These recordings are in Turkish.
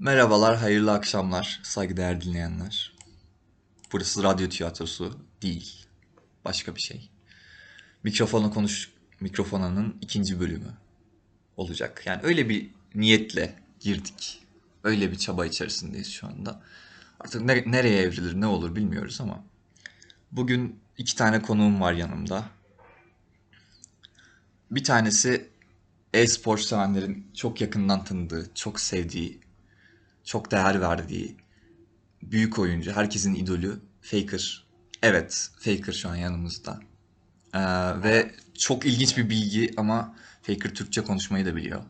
Merhabalar, hayırlı akşamlar saygıdeğer dinleyenler. Burası radyo tiyatrosu değil, başka bir şey. Mikrofona konuş, mikrofonanın ikinci bölümü olacak. Yani öyle bir niyetle girdik. Öyle bir çaba içerisindeyiz şu anda. Artık ne- nereye evrilir, ne olur bilmiyoruz ama bugün iki tane konuğum var yanımda. Bir tanesi e-spor sevenlerin çok yakından tanıdığı, çok sevdiği, çok değer verdiği büyük oyuncu, herkesin idolü Faker. Evet, Faker şu an yanımızda. Ee, ve çok ilginç bir bilgi ama Faker Türkçe konuşmayı da biliyor.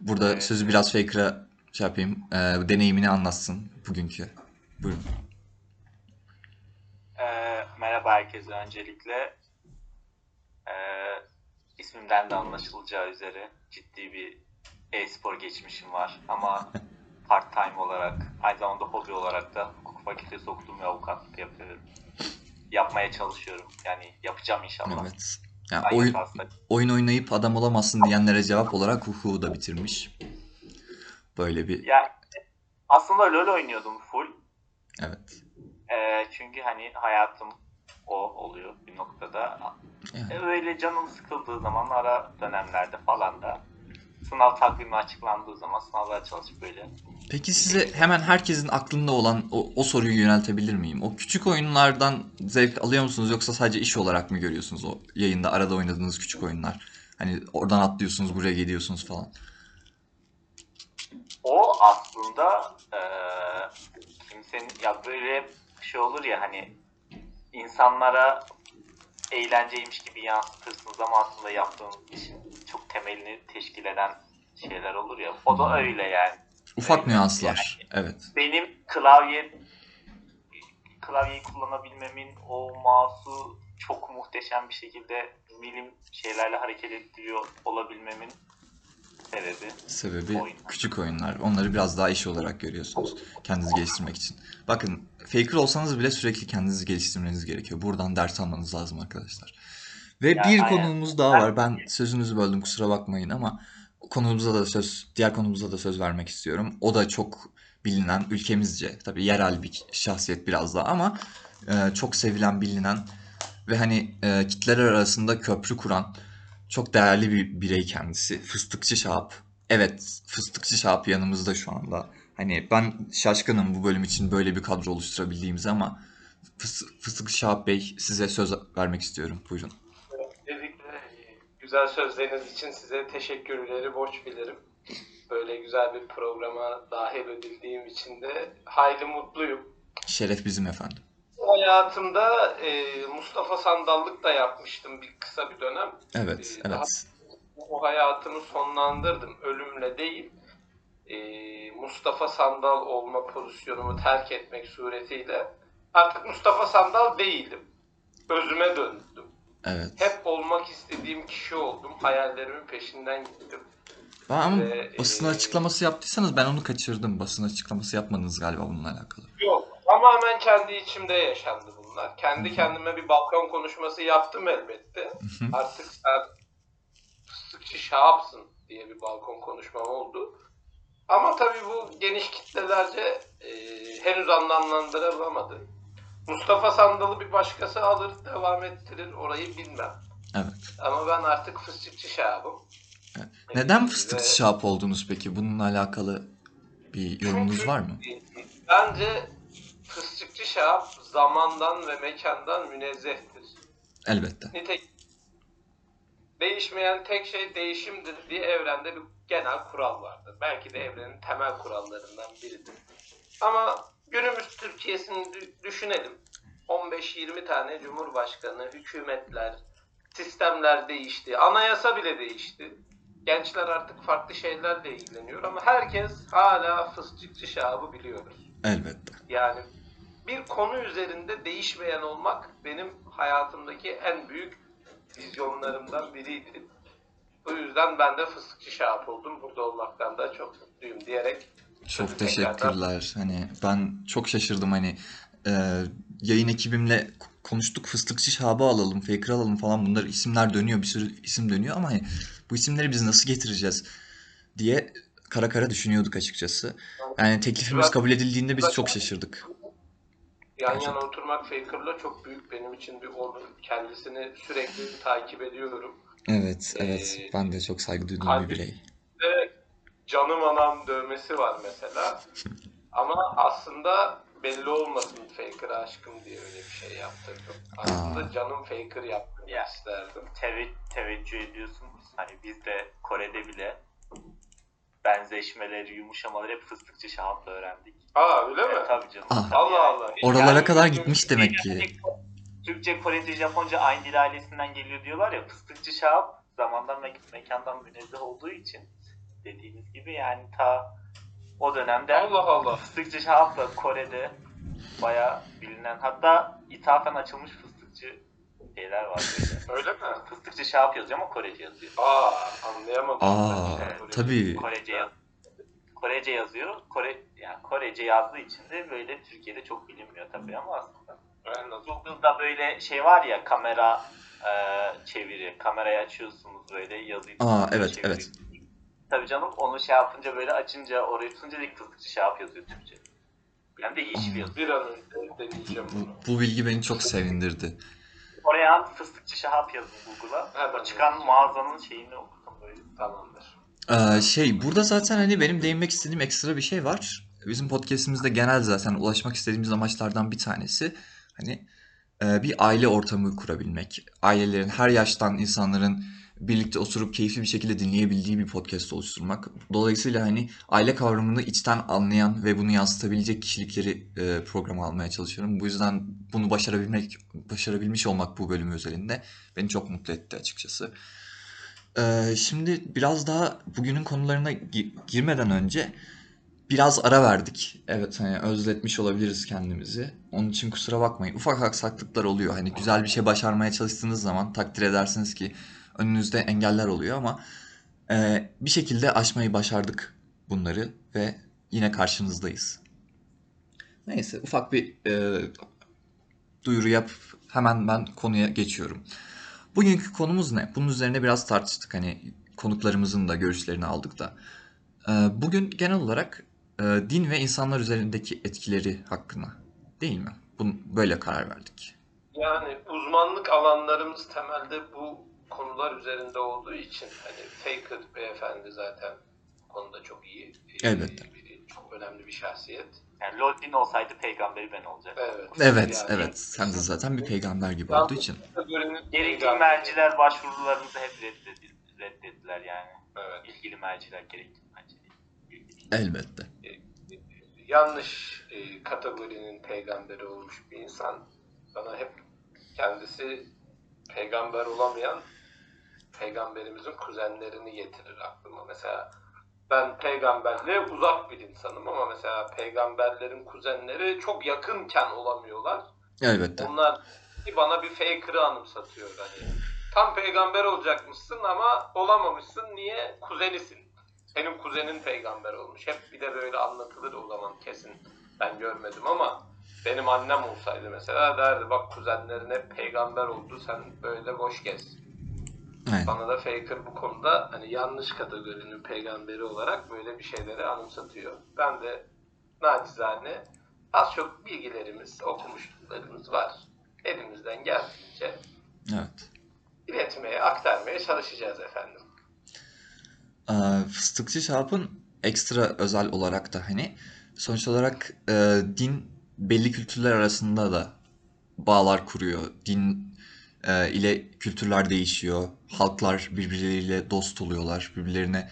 Burada Evet. sözü biraz Faker'a şey yapayım, e, deneyimini anlatsın bugünkü. Buyurun. Ee, merhaba herkese öncelikle. Ee, ismimden de anlaşılacağı üzere ciddi bir e-spor geçmişim var. Ama part time olarak, aynı zamanda hobi olarak da hukuk fakültesi okudum ve avukatlık yapıyorum. Yapmaya çalışıyorum. Yani yapacağım inşallah. Evet. Yani oyun, oyun oynayıp adam olamazsın diyenlere cevap olarak hukuku da bitirmiş. Böyle bir, Yani aslında LoL oynuyordum full. evet. Ee, çünkü hani hayatım o oluyor bir noktada. Yani. E, Öyle canım sıkıldığı zaman ara dönemlerde falan da sınav takvimi açıklandığı zaman sınavlara çalışıp böyle. Peki size hemen herkesin aklında olan o, o soruyu yöneltebilir miyim? O küçük oyunlardan zevk alıyor musunuz yoksa sadece iş olarak mı görüyorsunuz o yayında arada oynadığınız küçük oyunlar? Hani oradan atlıyorsunuz buraya geliyorsunuz falan. O aslında e, kimsenin ya böyle şey olur ya hani insanlara eğlenceymiş gibi yansıtırsınız ama aslında yaptığınız işin çok temelini teşkil eden şeyler olur ya. O da öyle yani. Ufak Öyle. nüanslar. Evet. benim klavye klavyeyi kullanabilmemin o mouse'u çok muhteşem bir şekilde milim şeylerle hareket ettiriyor olabilmemin sebebi. Sebebi Oyun. küçük oyunlar. Onları biraz daha iş olarak görüyorsunuz. Kendinizi geliştirmek için. Bakın faker olsanız bile sürekli kendinizi geliştirmeniz gerekiyor. Buradan ders almanız lazım arkadaşlar. Ve Ya, bir aynen. konuğumuz daha var. Ben sözünüzü böldüm kusura bakmayın ama konumuza da söz, diğer konumuza da söz vermek istiyorum. O da çok bilinen ülkemizce, tabii yerel bir şahsiyet biraz daha ama e, çok sevilen, bilinen ve hani e, kitleler arasında köprü kuran çok değerli bir birey kendisi. Fıstıkçı Şahap. Evet, Fıstıkçı Şahap yanımızda şu anda. Hani ben şaşkınım bu bölüm için böyle bir kadro oluşturabildiğimize ama Fıs- Fıstıkçı Şahap Bey size söz vermek istiyorum. Buyurun. Öncelikle e, güzel sözleriniz için size teşekkürleri borç bilirim. Böyle güzel bir programa dahil edildiğim için de hayli mutluyum. Şeref bizim efendim. Hayatımda e, Mustafa Sandallık da yapmıştım bir kısa bir dönem. Evet, daha- evet. O hayatımı sonlandırdım. Ölümle değil, e, Mustafa Sandal olma pozisyonumu terk etmek suretiyle artık Mustafa Sandal değilim. Özüme döndüm. Evet. Hep olmak istediğim kişi oldum. Hayallerimin peşinden gittim. Ben ama Ve, basın e, açıklaması yaptıysanız ben onu kaçırdım. Basın açıklaması yapmadınız galiba bununla alakalı. Yok. Tamamen kendi içimde yaşandı bunlar. Kendi kendime bir balkon konuşması yaptım elbette. Artık sen fıstıkçı şahapsın diye bir balkon konuşmam oldu. Ama tabii bu geniş kitlelerce e, henüz anlamlandırılamadı. Mustafa Sandal'ı bir başkası alır, devam ettirir orayı bilmem. Evet. Ama ben artık fıstıkçı şahabım. Neden Ve- fıstıkçı şahap oldunuz peki? Bununla alakalı bir yorumunuz Çünkü, var mı? Bence fıstıkçı şahap zamandan ve mekandan münezzehtir. Elbette. Nitekim değişmeyen tek şey değişimdir diye evrende bir genel kural vardır. Belki de evrenin temel kurallarından biridir. Ama günümüz Türkiye'sini dü- düşünelim. 15-20 tane cumhurbaşkanı, hükümetler, sistemler değişti. Anayasa bile değişti. Gençler artık farklı şeylerle ilgileniyor ama herkes hala fıstıkçı şahabı biliyoruz. Elbette. Yani bir konu üzerinde değişmeyen olmak benim hayatımdaki en büyük vizyonlarımdan biriydi. O yüzden ben de fıstıkçı şahap oldum. Burada olmaktan da çok mutluyum diyerek Çok sözü tekrardan- teşekkürler. Hani ben çok şaşırdım hani e, yayın ekibimle konuştuk fıstıkçı şahabı alalım, Faker alalım falan bunlar isimler dönüyor bir sürü isim dönüyor ama hani bu isimleri biz nasıl getireceğiz diye kara kara düşünüyorduk açıkçası. Yani teklifimiz kabul edildiğinde biz çok şaşırdık. Yan Gerçekten. yana oturmak Faker'la çok büyük benim için bir onur. Kendisini sürekli takip ediyorum. Evet, evet. Ee, Ben de çok saygı duyduğum bir birey. Canım anam dövmesi var mesela. Ama aslında belli olmasın Faker aşkım diye öyle bir şey yaptırdım. Aslında Aa. canım Faker yaptırmak Ya. isterdim. Teve teveccüh ediyorsunuz. Hani biz de Kore'de bile benzeşmeleri, yumuşamaları hep fıstıkçı şahapla öğrendik. Aa öyle mi? Evet, tabii canım. Ah. Tabii Allah yani. Allah. Oralara Yani kadar gitmiş demek ki. Türkçe, Korece, Japonca aynı dil ailesinden geliyor diyorlar ya. Fıstıkçı şahap zamandan ve mekandan münezzeh olduğu için dediğiniz gibi yani ta o dönemde Allah Allah. fıstıkçı şahapla Kore'de bayağı bilinen hatta ithafen açılmış fıstıkçı şeyler var böyle. Öyle mi? Fıstıkçı şahap yazıyor ama Korece yazıyor. Aa anlayamadım. Aa, Ben. Evet. tabii. Korece yaz Korece yazıyor. Kore yani Korece yazdığı için de böyle Türkiye'de çok bilinmiyor tabii ama aslında. Google'da böyle şey var ya kamera e, çeviri. Kamerayı açıyorsunuz böyle yazıyı. Aa, evet, çeviriyor. evet. Tabii canım onu şey yapınca böyle açınca orayı tutunca direkt fıstıkçı şey yap yazıyor Türkçe. Hem de yeşil Aa. yazıyor. Bir an önce deneyeceğim bunu. Bu, bu bilgi beni çok sevindirdi. Oraya fıstıkçı şahap yazın Google'a. O çıkan yazdım. mağazanın şeyini okudum böyle. Tamamdır. Ee, şey burada zaten hani benim değinmek istediğim ekstra bir şey var. Bizim podcast'imizde genel zaten ulaşmak istediğimiz amaçlardan bir tanesi hani e, bir aile ortamı kurabilmek. Ailelerin her yaştan insanların birlikte oturup keyifli bir şekilde dinleyebildiği bir podcast oluşturmak. Dolayısıyla hani aile kavramını içten anlayan ve bunu yansıtabilecek kişilikleri e, programa almaya çalışıyorum. Bu yüzden bunu başarabilmek, başarabilmiş olmak bu bölüm özelinde beni çok mutlu etti açıkçası. Ee, şimdi biraz daha bugünün konularına gi- girmeden önce biraz ara verdik. Evet hani özletmiş olabiliriz kendimizi. Onun için kusura bakmayın. Ufak aksaklıklar oluyor. Hani güzel bir şey başarmaya çalıştığınız zaman takdir edersiniz ki önünüzde engeller oluyor ama e, bir şekilde aşmayı başardık bunları ve yine karşınızdayız. Neyse ufak bir e, duyuru yap. Hemen ben konuya geçiyorum. Bugünkü konumuz ne? Bunun üzerine biraz tartıştık. Hani konuklarımızın da görüşlerini aldık da. Ee, Bugün genel olarak e, din ve insanlar üzerindeki etkileri hakkında değil mi? Bun, böyle karar verdik. Yani uzmanlık alanlarımız temelde bu konular üzerinde olduğu için hani Faker beyefendi zaten konuda çok iyi. Ee, Elbette. Biri, çok önemli bir şahsiyet. Yani LoL din olsaydı peygamberi ben olacaktım. Evet. Evet, Yani evet. Sen de zaten bir peygamber gibi Ben- olduğu için. Gerekli merciler başvurularımızı hep reddedi- reddettiler yani. Evet. İlgili merciler gerekli merciler. Elbette. yanlış e, kategorinin peygamberi olmuş bir insan. Bana hep kendisi peygamber olamayan peygamberimizin kuzenlerini getirir aklıma. Mesela ben peygamberliğe uzak bir insanım ama mesela peygamberlerin kuzenleri çok yakınken olamıyorlar. Elbette. Onlar bana bir faker'ı anımsatıyor hani. Tam peygamber olacakmışsın ama olamamışsın. Niye? Kuzenisin. Senin kuzenin peygamber olmuş. Hep bir de böyle anlatılır o zaman kesin. Ben görmedim ama benim annem olsaydı mesela derdi bak kuzenlerin hep peygamber oldu sen böyle boş gez. Aynen. Bana da Faker bu konuda hani yanlış kategorinin peygamberi olarak böyle bir şeyleri anımsatıyor. Ben de nacizane az çok bilgilerimiz, okumuşluklarımız var. Elimizden geldiğince Evet. iletmeye, aktarmaya çalışacağız efendim. Ee, Fıstıkçı Şahap'ın ekstra özel olarak da hani sonuç olarak e, din belli kültürler arasında da bağlar kuruyor. Din e, ile kültürler değişiyor. Halklar birbirleriyle dost oluyorlar. Birbirlerine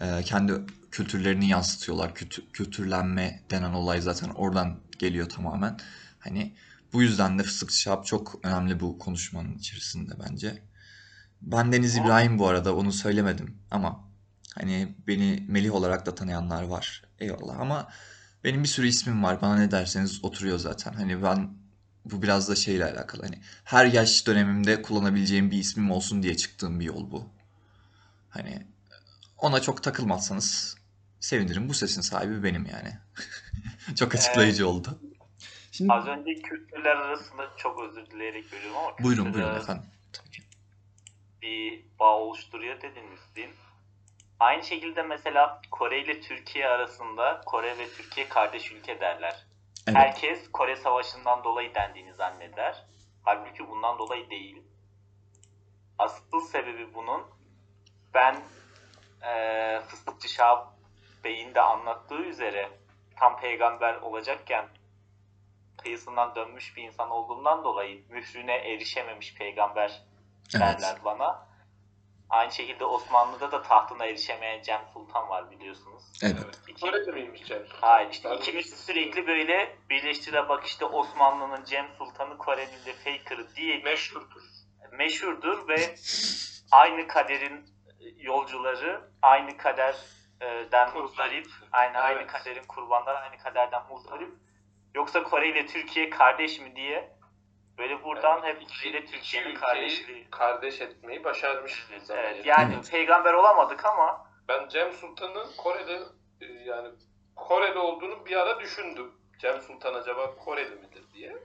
e, kendi kültürlerini yansıtıyorlar. Kültü- kültürlenme denen olay zaten oradan geliyor tamamen. Hani bu yüzden de Fıstıkçı Şahap çok önemli bu konuşmanın içerisinde bence. Ben Deniz İbrahim bu arada onu söylemedim ama hani beni Melih olarak da tanıyanlar var. Eyvallah ama benim bir sürü ismim var. Bana ne derseniz oturuyor zaten. Hani ben bu biraz da şeyle alakalı. Hani her yaş dönemimde kullanabileceğim bir ismim olsun diye çıktığım bir yol bu. Hani ona çok takılmazsanız sevinirim. Bu sesin sahibi benim yani. Çok açıklayıcı oldu. Şimdi Az önce kültürler arasında çok özür dileyerek bölüyorum ama buyurun buyurun efendim. Tabii ki. bir bağ oluşturuyor dediniz din. Aynı şekilde mesela Kore ile Türkiye arasında Kore ve Türkiye kardeş ülke derler. Evet. Herkes Kore Savaşı'ndan dolayı dendiğini zanneder. Halbuki bundan dolayı değil. Asıl sebebi bunun ben eee Fıstıkçı Şahap Bey'in de anlattığı üzere tam peygamber olacakken kıyısından dönmüş bir insan olduğumdan dolayı mührüne erişememiş peygamber derler Evet. bana. Aynı şekilde Osmanlı'da da tahtına erişemeyen Cem Sultan var biliyorsunuz. Evet. İki- Korece miymiş Cem? Hayır işte ikimiz sürekli böyle birleştire bak işte Osmanlı'nın Cem Sultan'ı Kore'nin de Faker'ı diye Meşhurdur. meşhurdur ve aynı kaderin yolcuları aynı kaderden muzdarip aynı aynı Evet. kaderin kurbanları aynı kaderden muzdarip yoksa Kore ile Türkiye kardeş mi diye böyle buradan hep İki- ile iki Türkiye'nin kardeşliği kardeş etmeyi başarmış. Evet, evet. yani. Evet. peygamber olamadık ama Ben Cem Sultan'ın Koreli e, yani Koreli olduğunu bir ara düşündüm. Cem Sultan acaba Koreli midir diye.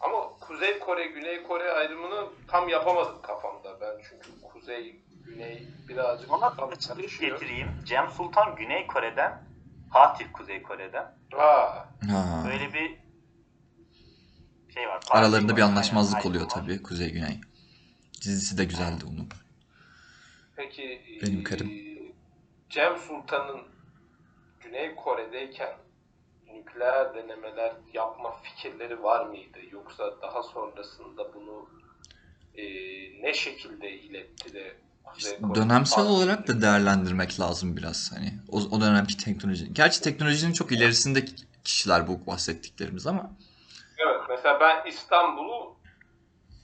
Ama Kuzey Kore, Güney Kore ayrımını tam yapamadım kafamda. Ben çünkü Kuzey, Güney birazcık ona karışıyor. getireyim. Cem Sultan Güney Kore'den, Fatih Kuzey Kore'den. Ha, Ha. Böyle bir şey var. Aralarında bir anlaşmazlık oluyor tabii Kuzey Güney. Dizisi de güzeldi onun. peki Benim e, karım. Cem Sultan'ın Güney Kore'deyken nükleer denemeler yapma fikirleri var mıydı? Yoksa daha sonrasında bunu e, ne şekilde iletti de Kore- Dönemsel olarak da değerlendirmek lazım biraz hani o, o dönemki teknoloji. Gerçi teknolojinin çok ilerisinde kişiler bu bahsettiklerimiz ama Evet mesela ben İstanbul'u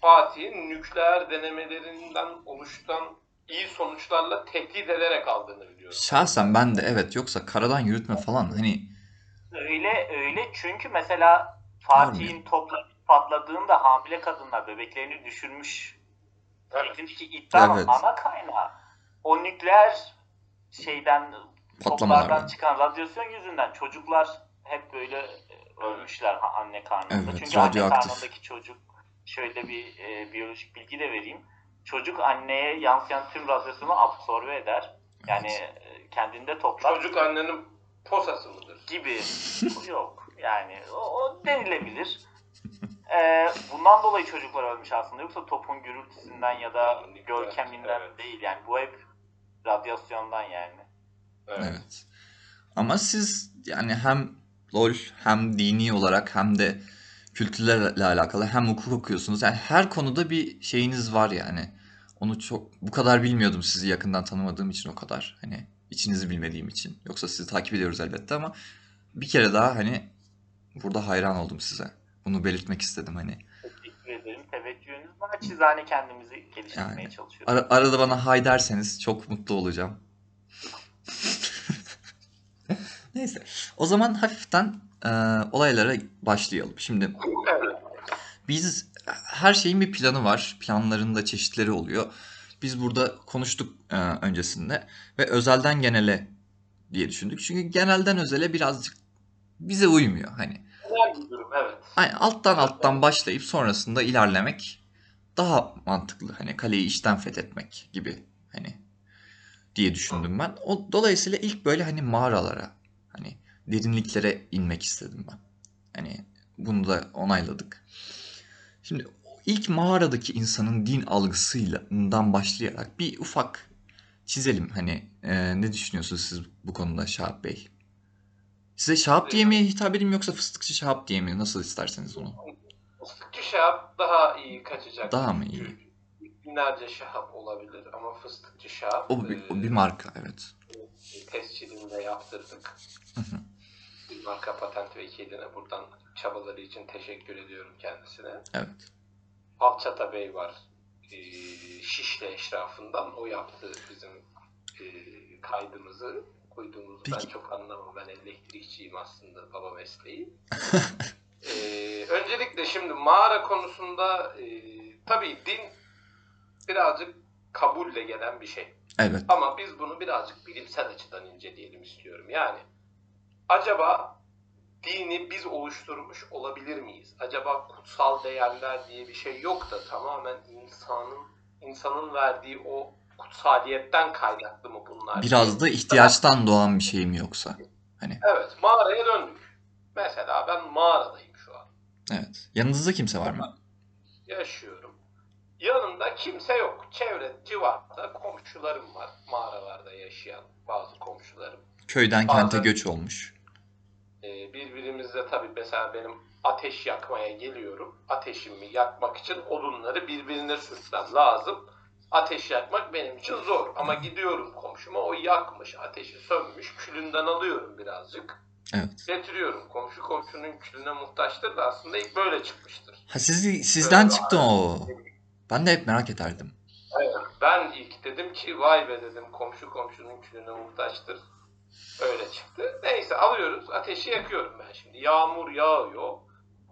Fatih'in nükleer denemelerinden oluşan iyi sonuçlarla tehdit ederek aldığını biliyorum. şahsen ben de evet yoksa karadan yürütme falan hani Öyle öyle çünkü mesela Fatih'in topla patladığında hamile kadınlar bebeklerini düşürmüş Evet. şeklindeki iddianın Evet. ana kaynağı o nükleer şeyden Patlamalardan. toplardan çıkan radyasyon yüzünden çocuklar hep böyle ölmüşler ha- anne karnında. Evet, Çünkü anne karnındaki çocuk şöyle bir e, biyolojik bilgi de vereyim. Çocuk anneye yansıyan tüm radyasyonu absorbe eder. Yani e, kendinde toplar Çocuk annenin posası mıdır? gibi. Yok yani o, o denilebilir. Ee, bundan dolayı çocuklar ölmüş aslında. Yoksa topun gürültüsünden ya da Evet, görkeminden evet. değil. Yani bu hep radyasyondan yani. evet. Ama siz yani hem LoL hem dini olarak hem de kültürlerle alakalı hem hukuk okuyorsunuz. Yani her konuda bir şeyiniz var yani. Onu çok bu kadar bilmiyordum sizi yakından tanımadığım için o kadar. Hani içinizi bilmediğim için. Yoksa sizi takip ediyoruz elbette ama bir kere daha hani burada hayran oldum size. Bunu belirtmek istedim hani. Teşekkür ederim. Teveccühünüz naçizane kendimizi geliştirmeye Yani. çalışıyoruz. Ara- arada bana hay derseniz çok mutlu olacağım. Neyse. O zaman hafiften e, olaylara başlayalım. Şimdi biz her şeyin bir planı var. Planların da çeşitleri oluyor. Biz burada konuştuk e, öncesinde ve özelden genele diye düşündük. Çünkü genelden özele birazcık bize uymuyor hani. Durum evet. Aynen alttan alttan başlayıp sonrasında ilerlemek daha mantıklı. Hani kaleyi içten fethetmek gibi hani diye düşündüm ben. O dolayısıyla ilk böyle hani mağaralara hani derinliklere inmek istedim ben. Hani bunu da onayladık. Şimdi ilk mağaradaki insanın din algısıyla başlayarak bir ufak çizelim. Hani e, ne düşünüyorsunuz siz bu konuda Şahap Bey? Size Şahap diye mi hitap edeyim yoksa Fıstıkçı Şahap diye mi? Nasıl isterseniz onu. Fıstıkçı şahap daha iyi kaçacak. Daha mı iyi? Binlerce şahap olabilir ama fıstıkçı şahap O bir, o bir e, marka evet. tescilini yaptırdık. Marka patent vekiline buradan çabaları için teşekkür ediyorum kendisine. Evet. Alçata Bey var. E, Şişli eşrafından. O yaptı bizim e, kaydımızı. Koyduğumuzu ben Peki. çok anlamam. Ben elektrikçiyim aslında baba mesleği. e, öncelikle şimdi mağara konusunda e, tabii din birazcık kabulle gelen bir şey. Evet. Ama biz bunu birazcık bilimsel açıdan inceleyelim istiyorum. Yani acaba dini biz oluşturmuş olabilir miyiz? Acaba kutsal değerler diye bir şey yok da tamamen insanın insanın verdiği o kutsaliyetten kaynaklı mı bunlar? Biraz da ihtiyaçtan doğan bir şey mi yoksa? Hani Evet, mağaraya döndük. Mesela ben mağaradayım şu an. evet. Yanınızda kimse var mı? Yaşıyorum. Yanımda kimse yok. Çevre civarda komşularım var. Mağaralarda yaşayan bazı komşularım. Köyden kente Bazen- göç olmuş. Ee, birbirimizle tabii mesela benim ateş yakmaya geliyorum. Ateşimi yakmak için odunları birbirine sürtmem lazım. Ateş yakmak benim için zor. Ama gidiyorum komşuma o yakmış, ateşi sönmüş, külünden alıyorum birazcık. Evet. Getiriyorum. Komşu komşunun külüne muhtaçtır da aslında ilk böyle çıkmıştır. Ha siz, sizden Öyle çıktı o. Ben de hep merak ederdim. Evet, Ben ilk dedim ki vay be dedim komşu komşunun külüne muhtaçtır. Öyle çıktı. Neyse alıyoruz. Ateşi yakıyorum ben şimdi. Yağmur yağıyor.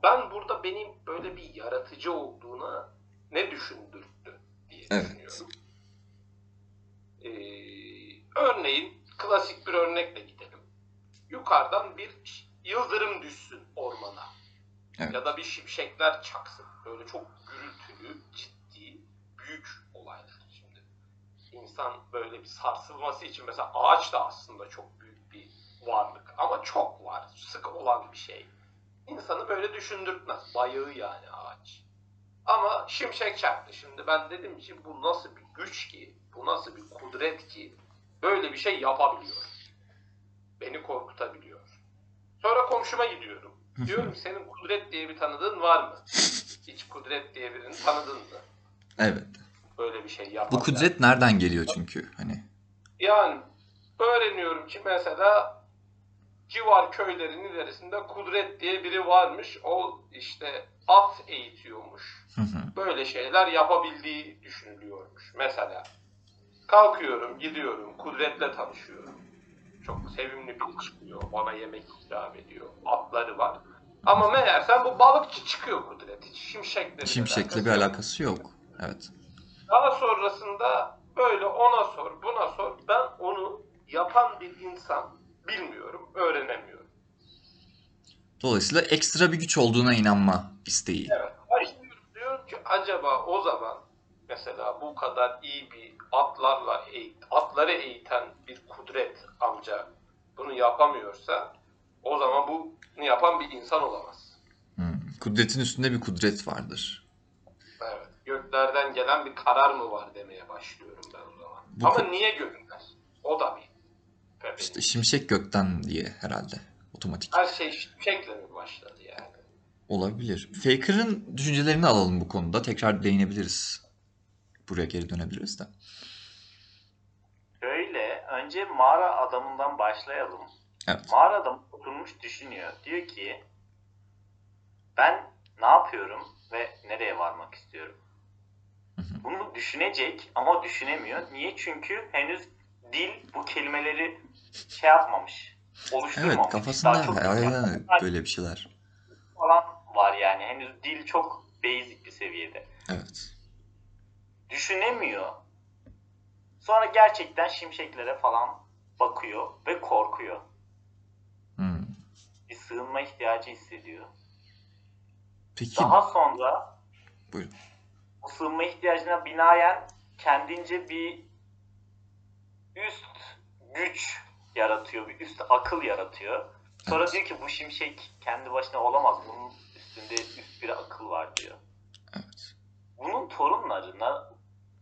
Ben burada benim böyle bir yaratıcı olduğuna ne düşündürttü diye Evet. düşünüyorum. Ee, örneğin klasik bir örnekle gidelim. Yukarıdan bir yıldırım düşsün ormana. Evet. Ya da bir şimşekler çaksın. Böyle çok gürültülü, ciddi, büyük insan böyle bir sarsılması için mesela ağaç da aslında çok büyük bir varlık. Ama çok var. Sık olan bir şey. İnsanı böyle düşündürtmez. Bayağı yani ağaç. Ama şimşek çaktı. Şimdi ben dedim ki bu nasıl bir güç ki, bu nasıl bir kudret ki böyle bir şey yapabiliyor. Beni korkutabiliyor. Sonra komşuma gidiyorum. Diyorum senin kudret diye bir tanıdığın var mı? Hiç kudret diye birini tanıdın mı? Evet. Böyle bir şey yapan. Bu kudret nereden geliyor çünkü? Hani Yani öğreniyorum ki mesela civar köylerin ilerisinde kudret diye biri varmış. O işte at eğitiyormuş. hı hı. Böyle şeyler yapabildiği düşünülüyormuş. Mesela kalkıyorum, gidiyorum, kudretle tanışıyorum. Çok sevimli biri çıkıyor. Bana yemek ikram ediyor. Atları var. Ama meğersem bu balıkçı çıkıyor kudret. Hiç şimşekle Şimşekle bir alakası yok. Evet. Daha sonrasında böyle ona sor, buna sor. Ben onu yapan bir insan bilmiyorum, öğrenemiyorum. Dolayısıyla ekstra bir güç olduğuna inanma isteği. Evet. Diyorum ki acaba o zaman mesela bu kadar iyi bir atlarla eğit, atları eğiten bir kudret amca bunu yapamıyorsa o zaman bunu yapan bir insan olamaz. Hmm. Kudretin üstünde bir kudret vardır. Evet. Göklerden gelen bir karar mı var demeye başlıyorum ben o zaman. Bu Ama ko- niye gökler? O da bir. Ve İşte şimşek gökten diye herhalde. Otomatik. Her şey şimşekle mi başladı yani? Olabilir. Faker'ın düşüncelerini alalım bu konuda. Tekrar değinebiliriz. Buraya geri dönebiliriz de. Şöyle önce mağara adamından başlayalım. Evet. Mağara adam oturmuş düşünüyor. Diyor ki ben ne yapıyorum ve nereye varmak istiyorum? Bunu düşünecek ama düşünemiyor. Niye? Çünkü henüz dil bu kelimeleri şey yapmamış. Oluşturmamış. Evet Daha kafasında çok hayal böyle bir şeyler. falan var yani. Henüz dil çok basic bir seviyede. Evet. Düşünemiyor. Sonra gerçekten şimşeklere falan bakıyor ve korkuyor. Hmm. Bir sığınma ihtiyacı hissediyor. Peki. Daha sonra Buyurun. Bu sığınma ihtiyacına binaen kendince bir üst güç yaratıyor, bir üst akıl yaratıyor. Sonra Evet. diyor ki bu şimşek kendi başına olamaz, bunun üstünde üst bir akıl var diyor. Evet. Bunun torunlarına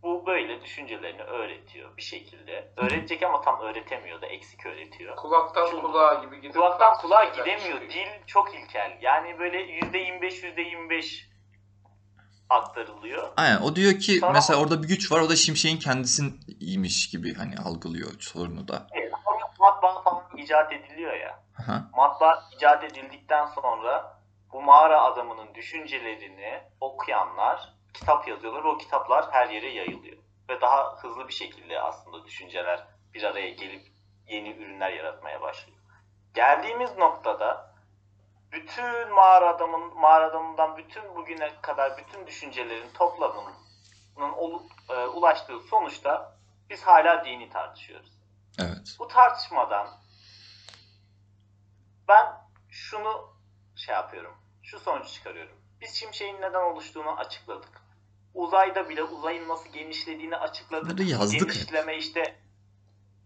bu böyle düşüncelerini öğretiyor bir şekilde. Öğretecek ama tam öğretemiyor da eksik öğretiyor. Kulaktan Şu- kulağa gibi gidip Kulaktan kulağa gidemiyor. Dil çok ilkel. Yani böyle %25 %25 aktarılıyor. Aynen o diyor ki Sonra- mesela orada bir güç var o da şimşeğin kendisiymiş gibi hani algılıyor sorunu da. Evet, matbaa falan icat ediliyor ya. Aha. Matbaa icat edildikten sonra bu mağara adamının düşüncelerini okuyanlar kitap yazıyorlar. O kitaplar her yere yayılıyor. Ve daha hızlı bir şekilde aslında düşünceler bir araya gelip yeni ürünler yaratmaya başlıyor. Geldiğimiz noktada bütün mağara adamın mağara adamından bütün bugüne kadar bütün düşüncelerin toplamının olu- e, ulaştığı sonuçta biz hala dini tartışıyoruz. Evet. Bu tartışmadan ben şunu şey yapıyorum. Şu sonucu çıkarıyorum. Biz şimşeğin neden oluştuğunu açıkladık. uzayda bile uzayın nasıl genişlediğini açıkladık. Bunları yazdık. Genişleme işte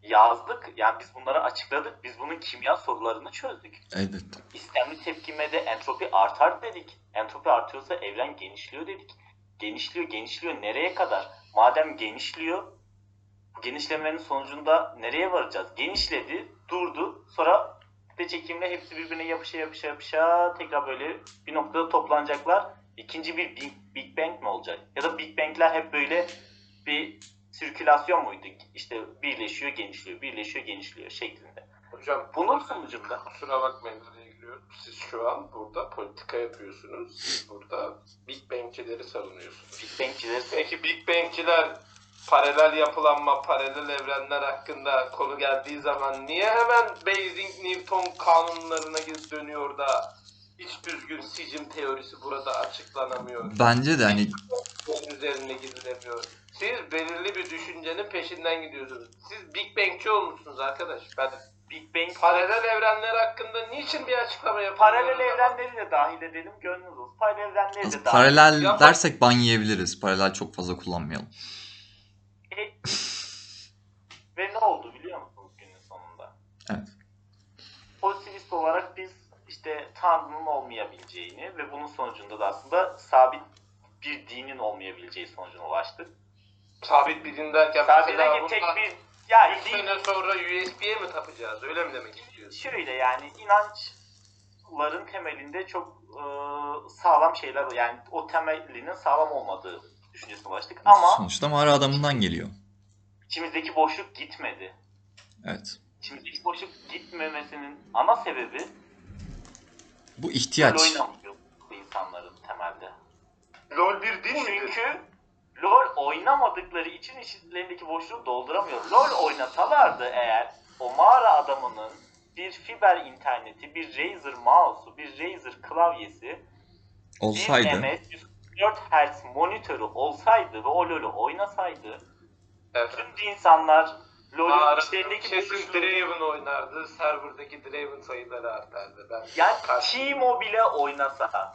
yazdık. Yani biz bunları açıkladık. Biz bunun kimya sorularını çözdük. Elbette. İstemli tepkimede entropi artar dedik. Entropi artıyorsa evren genişliyor dedik. Genişliyor, genişliyor. Nereye kadar? Madem genişliyor, bu genişlemenin sonucunda nereye varacağız? Genişledi, durdu. Sonra kütle çekimle hepsi birbirine yapışa yapışa yapışa tekrar böyle bir noktada toplanacaklar. İkinci bir Big, Big Bang mi olacak? Ya da Big Bang'ler hep böyle bir sirkülasyon muydu? İşte birleşiyor, genişliyor, birleşiyor, genişliyor şeklinde. Hocam Bunun sonucunda kusura bakmayın araya giriyorum. Siz şu an burada politika yapıyorsunuz. Siz burada Big Bang'cileri savunuyorsunuz. Big Bang'cileri Peki Big Bang'ciler paralel yapılanma, paralel evrenler hakkında konu geldiği zaman niye hemen Basic Newton kanunlarına geri dönüyor da hiç düzgün sicim teorisi burada açıklanamıyor? Bence de hani üzerine gidilemiyor. Siz belirli bir düşüncenin peşinden gidiyorsunuz. Siz Big Bang'ci olmuşsunuz arkadaş. Ben Big Bang paralel evrenler hakkında niçin bir açıklama yapamıyorum? paralel evrenleri de dahil edelim gönlünüz olsun. Paralel evrenleri de dahil. paralel Yapma. dersek ban yiyebiliriz. Paralel çok fazla kullanmayalım. E, Ve ne oldu biliyor musunuz günün sonunda? Evet. Pozitivist olarak biz işte Tanrı'nın olmayabileceğini ve bunun sonucunda da aslında sabit bir dinin olmayabileceği sonucuna ulaştık. Sabit bir din derken Sabit mesela bir tek bir ya üç din sene sonra USB'ye mi tapacağız? Öyle mi demek istiyorsun? şöyle yani inançların temelinde çok e, sağlam şeyler yani o temelinin sağlam olmadığı düşüncesine ulaştık ama Sonuçta mağara adamından geliyor. içimizdeki boşluk gitmedi. Evet. İçimizdeki boşluk gitmemesinin ana sebebi Bu rol ihtiyaç. oynamıyor bu insanların temelde. LOL bir din midir? Çünkü LoL oynamadıkları için içlerindeki boşluğu dolduramıyor. LoL oynasalardı eğer o mağara adamının bir fiber interneti, bir Razer mouse'u, bir Razer klavyesi, Olsaydı. bir MS 144 Hz monitörü olsaydı ve o LoL'ü oynasaydı Evet. tüm insanlar LoL'ün içlerindeki kesin boşluğu Draven oynardı. Serverdaki Draven sayıları artardı. Ben Yani Timo bile oynasa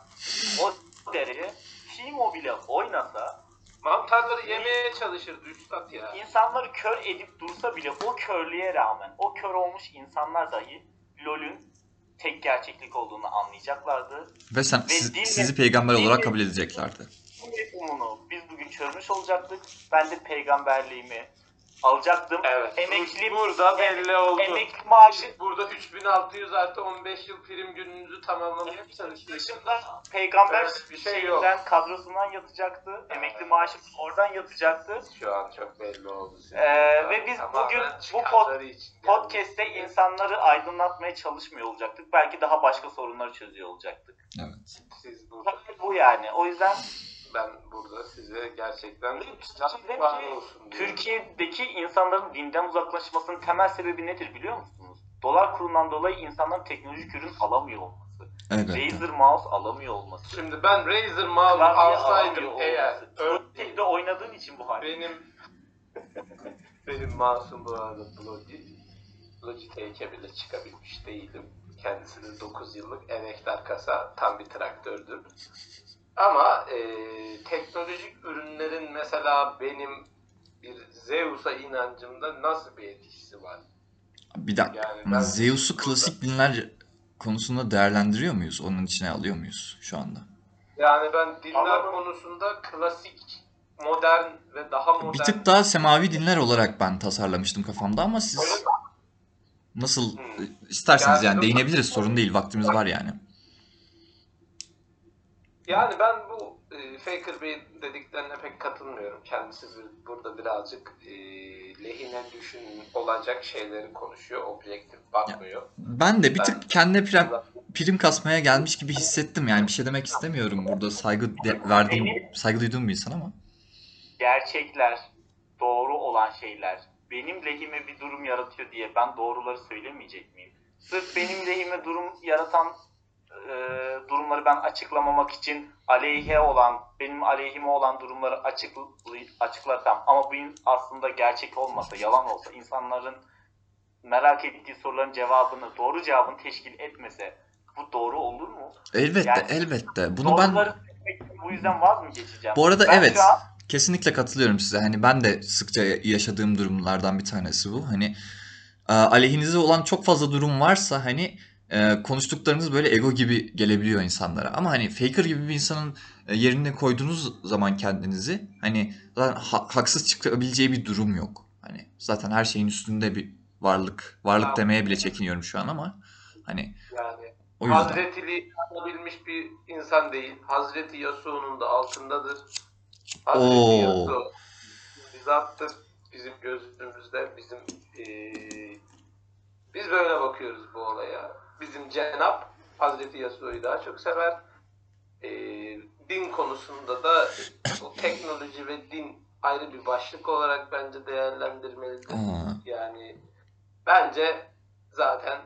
o derece Timo bile oynasa mantarları yemeye çalışırdı üstad ya. insanları kör edip dursa bile o körlüğe rağmen o kör olmuş insanlar dahi LoL'ün tek gerçeklik olduğunu anlayacaklardı. Ve sen Ve siz- dinle- sizi peygamber olarak dinle- kabul edeceklerdi. Bu mefhumunu biz bugün çözmüş olacaktık. Ben de peygamberliğimi alacaktım. Evet. Emekli, burada belli oldu. emekli maaşı Burada 3600 artı 15 yıl prim gününüzü tamamlamaya çalıştık. dışında peygamber Evet, bir şey yok. şeyinden kadrosundan yatacaktı. Emekli maaşı oradan yatacaktı. Şu an çok belli oldu. sizin Ee, ve biz Tamamen bugün bu çıkarları için geldik. Podcast'te insanları aydınlatmaya çalışmıyor olacaktık. Belki daha başka sorunları çözüyor olacaktık. Evet. Siz burada, Bu yani. O yüzden ben burada size gerçekten ki, olsun diyorum. Türkiye'deki insanların dinden uzaklaşmasının temel sebebi nedir biliyor musunuz? Dolar kurundan dolayı insanların teknolojik ürün alamıyor olması. Elbette. Razer mouse alamıyor olması. Şimdi ben Razer mouse Klavye alsaydım eğer olması. ör- Tek de oynadığın için bu hal. benim benim mouse'um bu arada Logi- Logitech'e bile çıkabilmiş değilim. Kendisi de 9 yıllık emektar kasa tam bir traktördür. Ama e, teknolojik ürünlerin mesela benim bir Zeus'a inancımda nasıl bir etkisi var? Bir dakika. Yani ben Zeus'u burada- klasik dinler konusunda değerlendiriyor muyuz? Onun içine alıyor muyuz şu anda? Yani ben dinler Ama- konusunda klasik, modern ve daha modern... Bir tık daha semavi dinler olarak ben tasarlamıştım kafamda ama siz nasıl Hmm. isterseniz Yani- yani değinebiliriz sorun değil vaktimiz var yani. Yani ben bu e, Faker Bey'in dediklerine pek katılmıyorum. Kendisi burada birazcık e, lehine düşün olacak şeyleri konuşuyor. Objektif bakmıyor. Ben de bir Ben- tık kendine prim, prim kasmaya gelmiş gibi hissettim yani bir şey demek istemiyorum burada saygı de- verdiğim saygı duyduğum bir insan ama. Gerçekler, doğru olan şeyler benim lehime bir durum yaratıyor diye ben doğruları söylemeyecek miyim? Sırf benim lehime durum yaratan e, durumları ben açıklamamak için aleyhe olan, benim aleyhime olan durumları açıklı, açıklasam ama bu aslında gerçek olmasa, yalan olsa, insanların merak ettiği soruların cevabını, doğru cevabını teşkil etmese bu doğru olur mu? Elbette Yani- elbette. Bunu ben bu yüzden vaz mı geçeceğim? Bu arada Ben evet. an Kesinlikle katılıyorum size. Hani ben de sıkça yaşadığım durumlardan bir tanesi bu. Hani e, aleyhinize olan çok fazla durum varsa hani e, konuştuklarınız böyle ego gibi gelebiliyor insanlara. Ama hani Faker gibi bir insanın e, yerine koyduğunuz zaman kendinizi hani zaten ha- haksız çıkabileceği bir durum yok. Hani zaten her şeyin üstünde bir varlık. Varlık Tamam. demeye bile çekiniyorum şu an ama hani Yani o yüzden. Hazretiliği yapabilmiş bir insan değil. Hazreti Yasuo'nun da altındadır. Hazreti Oo. Yasuo bizattır bizim gözümüzde. Bizim eee, biz böyle bakıyoruz bu olaya. Bizim Cenap Hazreti Yasuo'yu daha çok sever. Eee, din konusunda da o teknoloji ve din ayrı bir başlık olarak bence değerlendirmelidir. Aa, Yani bence zaten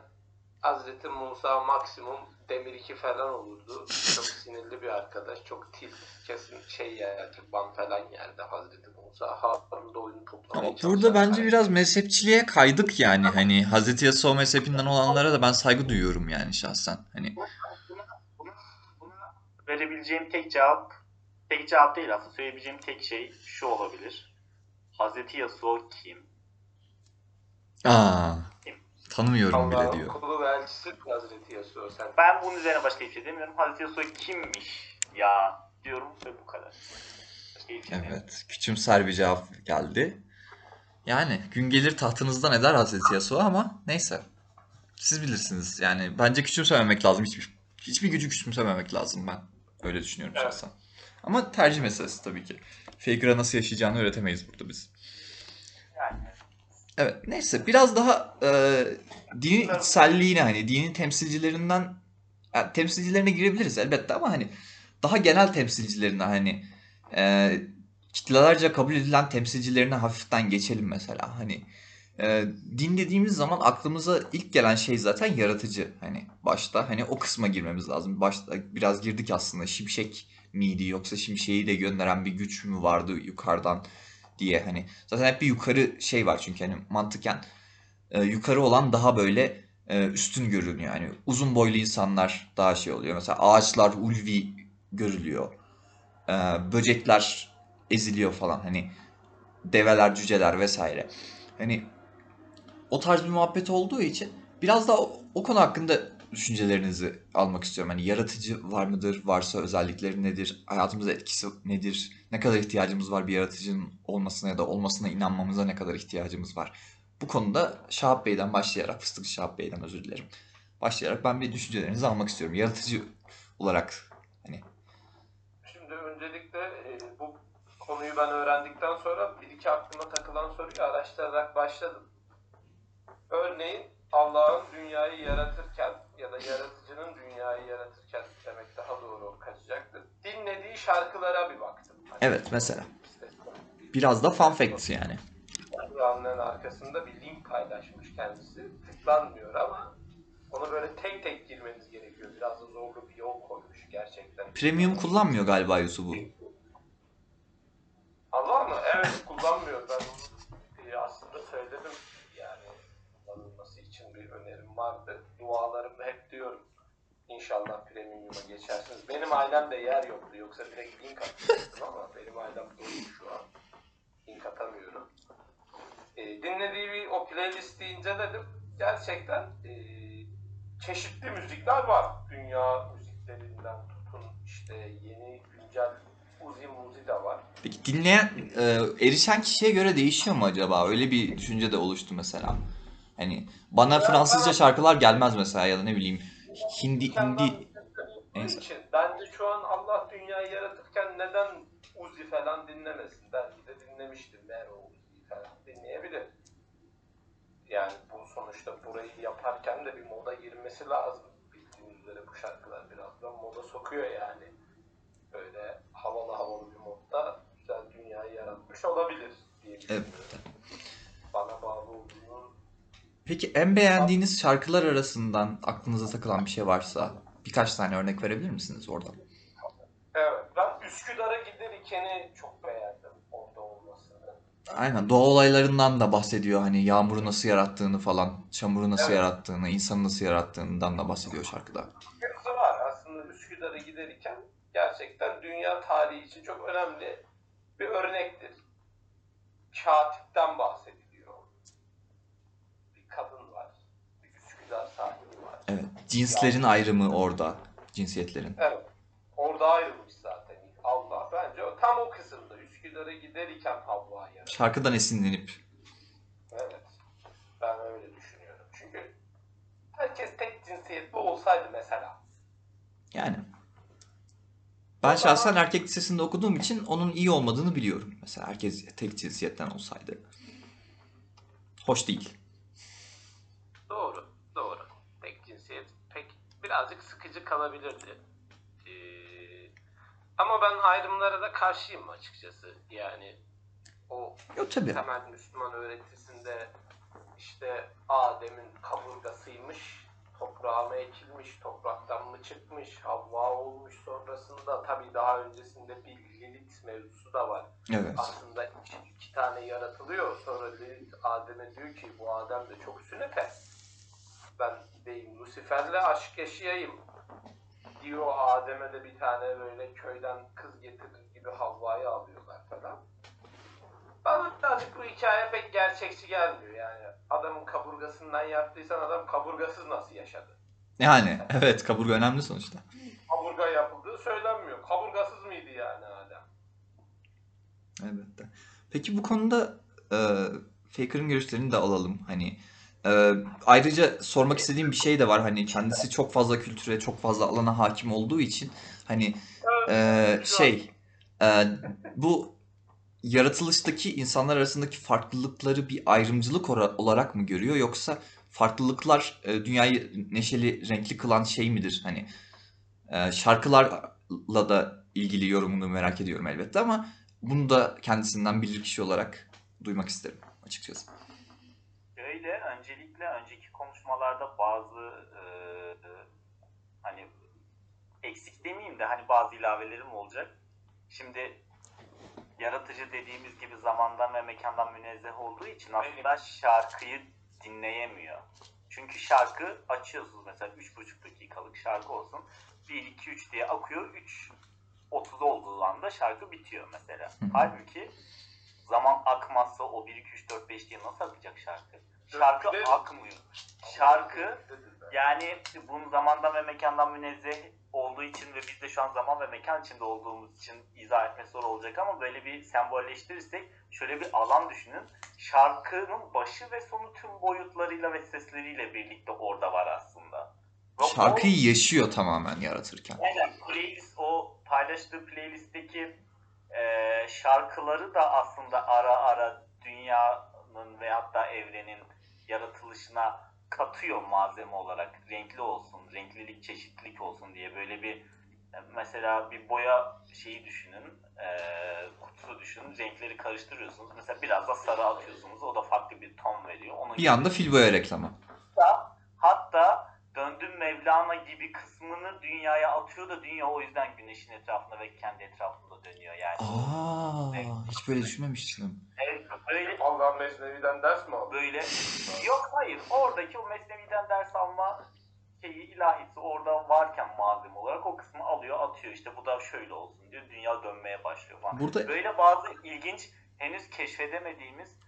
Hazreti Musa maksimum Demir 2 falan olurdu. Çok sinirli bir arkadaş. Çok tilt kesin şey yerdi. Ban falan yerdi Hazreti Musa. Harun'da oyunu toplamaya Ama burada bence karakter. biraz mezhepçiliğe kaydık yani. Hani Hazreti Yasuo mezhebinden olanlara da ben saygı duyuyorum yani şahsen. Hani buna, buna, buna verebileceğim tek cevap, tek cevap değil aslında söyleyebileceğim tek şey şu olabilir. Hazreti Yasuo kim? aa tanımıyorum bile Allah'ın diyor. kulu ve elçisi Hazreti Yasuo sen. Ben bunun üzerine başka hiçbir şey demiyorum. Hazreti Yasuo kimmiş ya diyorum ve bu kadar. Evet, küçümser bir cevap geldi. Yani gün gelir tahtınızdan eder Hazreti Yasuo ama neyse. Siz bilirsiniz. Yani bence küçümsememek lazım. Hiçbir, hiçbir gücü küçümsememek lazım ben. Öyle düşünüyorum Evet. şahsen. Ama tercih meselesi tabii ki. Faker'a nasıl yaşayacağını öğretemeyiz burada biz. Yani Evet neyse biraz daha e, dinin içselliğine hani dinin temsilcilerinden yani temsilcilerine girebiliriz elbette ama hani daha genel temsilcilerine hani e, kitlelerce kabul edilen temsilcilerine hafiften geçelim mesela hani e, din dediğimiz zaman aklımıza ilk gelen şey zaten yaratıcı hani başta hani o kısma girmemiz lazım başta biraz girdik aslında şimşek miydi yoksa şimşeği de gönderen bir güç mü vardı yukarıdan diye hani zaten hep bir yukarı şey var çünkü hani mantıken e, yukarı olan daha böyle e, üstün görünüyor. Yani uzun boylu insanlar daha şey oluyor. Mesela ağaçlar ulvi görülüyor. E, böcekler eziliyor falan hani develer, cüceler vesaire. Hani o tarz bir muhabbet olduğu için biraz da o, o konu hakkında düşüncelerinizi almak istiyorum. Hani yaratıcı var mıdır? Varsa özellikleri nedir? Hayatımıza etkisi nedir? Ne kadar ihtiyacımız var bir yaratıcının olmasına ya da olmasına inanmamıza ne kadar ihtiyacımız var? Bu konuda Şahap Bey'den başlayarak, Fıstık Şahap Bey'den özür dilerim. Başlayarak ben bir düşüncelerinizi almak istiyorum. Yaratıcı olarak hani Şimdi öncelikle e, bu konuyu ben öğrendikten sonra bir iki aklıma takılan soruyu araştırarak başladım. Örneğin Allah'ın dünyayı yaratırken ya da yaratıcının dünyayı yaratırken demek daha doğru kaçacaktır. Dinlediği şarkılara bir baktım. Hani Evet, mesela. biraz da fun facts yani. Kur'an'ın arkasında bir link paylaşmış kendisi. Tıklanmıyor ama onu böyle tek tek girmeniz gerekiyor. Biraz da zorlu bir yol koymuş gerçekten. Premium kullanmıyor galiba. Allah mı? Evet kullanmıyor. Ben e, aslında söyledim. Yani kullanılması için bir önerim vardı. Dualarımda hep diyorum. İnşallah premium'a geçersiniz. Benim ailemde yer yoktu. Yoksa direkt link atacaktım ama benim ailem dolu şu an. Link atamıyorum. E, dinlediği bir o playlisti inceledim. Gerçekten e, çeşitli müzikler var. Dünya müziklerinden tutun işte yeni güncel Uzi Muzi de var. Peki dinleyen, e, erişen kişiye göre değişiyor mu acaba? Öyle bir düşünce de oluştu mesela. Hani bana Fransızca şarkılar gelmez mesela ya da ne bileyim Hindi Hindi Bunun Neyse. için bence şu an Allah dünyayı yaratırken neden Uzi falan dinlemesin? Belki de dinlemiştir. Mero Uzi falan dinleyebilir. Yani bu sonuçta burayı yaparken de bir moda girmesi lazım. Bildiğiniz üzere bu şarkılar birazdan moda sokuyor yani. Böyle havalı havalı bir modda güzel yaratmış olabilir düşünüyorum. Bana bağlı olduğunu Peki en beğendiğiniz şarkılar arasından aklınıza takılan bir şey varsa birkaç tane örnek verebilir misiniz oradan? Evet, ben Üsküdar'a giderkeni çok beğendim orada olmasını. Aynen doğa olaylarından da bahsediyor hani yağmuru nasıl yarattığını falan, çamuru nasıl Evet. yarattığını, insanı nasıl yarattığından da bahsediyor şarkıda. Hepsi var. Aslında Üsküdar'a giderken gerçekten dünya tarihi için çok önemli bir örnektir. Katipten bahsediliyor. Bir kadın var. Bir Üsküdar sahibi var. Evet. Cinslerin ayrımı orada. Cinsiyetlerin. Evet. Orada ayrılmış zaten Allah. Bence o tam o kısımda. Üsküdar'a giderken Havva yaratıyor. Şarkıdan esinlenip. Evet. Ben öyle düşünüyorum. Çünkü herkes tek cinsiyetli olsaydı mesela. Yani. Ben şahsen erkek lisesinde okuduğum için onun iyi olmadığını biliyorum. Mesela herkes tek cinsiyetten olsaydı. Hoş değil. Doğru. Doğru. Tek cinsiyet pek birazcık sıkıcı kalabilirdi. Ee, ama ben ayrımlara da karşıyım açıkçası. Yani o Yok tabii. temel Müslüman öğretisinde işte Adem'in kaburgasıymış, toprağa mı ekilmiş, topraktan mı çıkmış, Havva olmuş sonrasında tabii daha öncesinde bir Lilith mevzusu da var. Evet. Aslında iki, iki tane yaratılıyor. Sonra Lilith Adem'e diyor ki bu Adem de çok sünepe. Ben gideyim Lucifer'le aşk yaşayayım. Diyor Adem'e de bir tane böyle köyden kız getirir gibi Havva'yı alıyorlar falan. Bana birazcık bu hikaye pek gerçekçi gelmiyor yani. Adamın kaburgasından yaptıysan adam kaburgasız nasıl yaşadı? Yani evet kaburga önemli sonuçta. Kaburga yapıldığı söylenmiyor. Kaburgasız mıydı yani Adem? Elbette. Peki bu konuda e, Faker'ın görüşlerini de alalım. Hani e, ayrıca sormak istediğim bir şey de var. Hani kendisi çok fazla kültüre, çok fazla alana hakim olduğu için hani e, şey e, bu yaratılıştaki insanlar arasındaki farklılıkları bir ayrımcılık olarak mı görüyor yoksa farklılıklar e, dünyayı neşeli, renkli kılan şey midir? Hani e, şarkılarla da ilgili yorumunu merak ediyorum elbette ama bunu da kendisinden bilir kişi olarak duymak isterim açıkçası. Öyle öncelikle önceki konuşmalarda bazı e, e, hani eksik demeyeyim de hani bazı ilavelerim olacak. Şimdi yaratıcı dediğimiz gibi zamandan ve mekandan münezzeh olduğu için aslında şarkıyı dinleyemiyor. Çünkü şarkı açıyorsunuz mesela 3,5 dakikalık şarkı olsun. 1, 2, 3 diye akıyor. 3, 30 olduğu anda şarkı bitiyor mesela. Halbuki zaman akmazsa o 1, 2, 3, 4, 5 diye nasıl akacak şarkı? Şarkı akmıyor. Şarkı yani bunun zamandan ve mekandan münezzeh olduğu için ve biz de şu an zaman ve mekan içinde olduğumuz için izah etmesi zor olacak ama böyle bir sembolleştirirsek şöyle bir alan düşünün. Şarkının başı ve sonu tüm boyutlarıyla ve sesleriyle birlikte orada var aslında. Ve o- Şarkıyı yaşıyor tamamen yaratırken. Aynen playlist o paylaştığı playlistteki e, şarkıları da aslında ara ara dünyanın ve hatta evrenin yaratılışına katıyor malzeme olarak renkli olsun, renklilik, çeşitlilik olsun diye böyle bir mesela bir boya şeyi düşünün, e, kutusu düşünün, renkleri karıştırıyorsunuz. Mesela biraz da sarı atıyorsunuz, o da farklı bir ton veriyor. Onun Bir anda Filboya reklamı. hatta, hatta döndüm Mevlana gibi kısmını dünyaya atıyor da dünya o yüzden güneşin etrafında ve kendi etrafında dönüyor yani. Aa, hiç böyle düşünmemiştim. Evet, böyle Allah Meznevi'den ders mi aldı? böyle yok hayır oradaki o Mesnevi'den ders alma şeyi ilahisi orada varken malzeme olarak o kısmı alıyor atıyor işte bu da şöyle olsun diyor dünya dönmeye başlıyor falan. Burada Böyle bazı ilginç henüz keşfedemediğimiz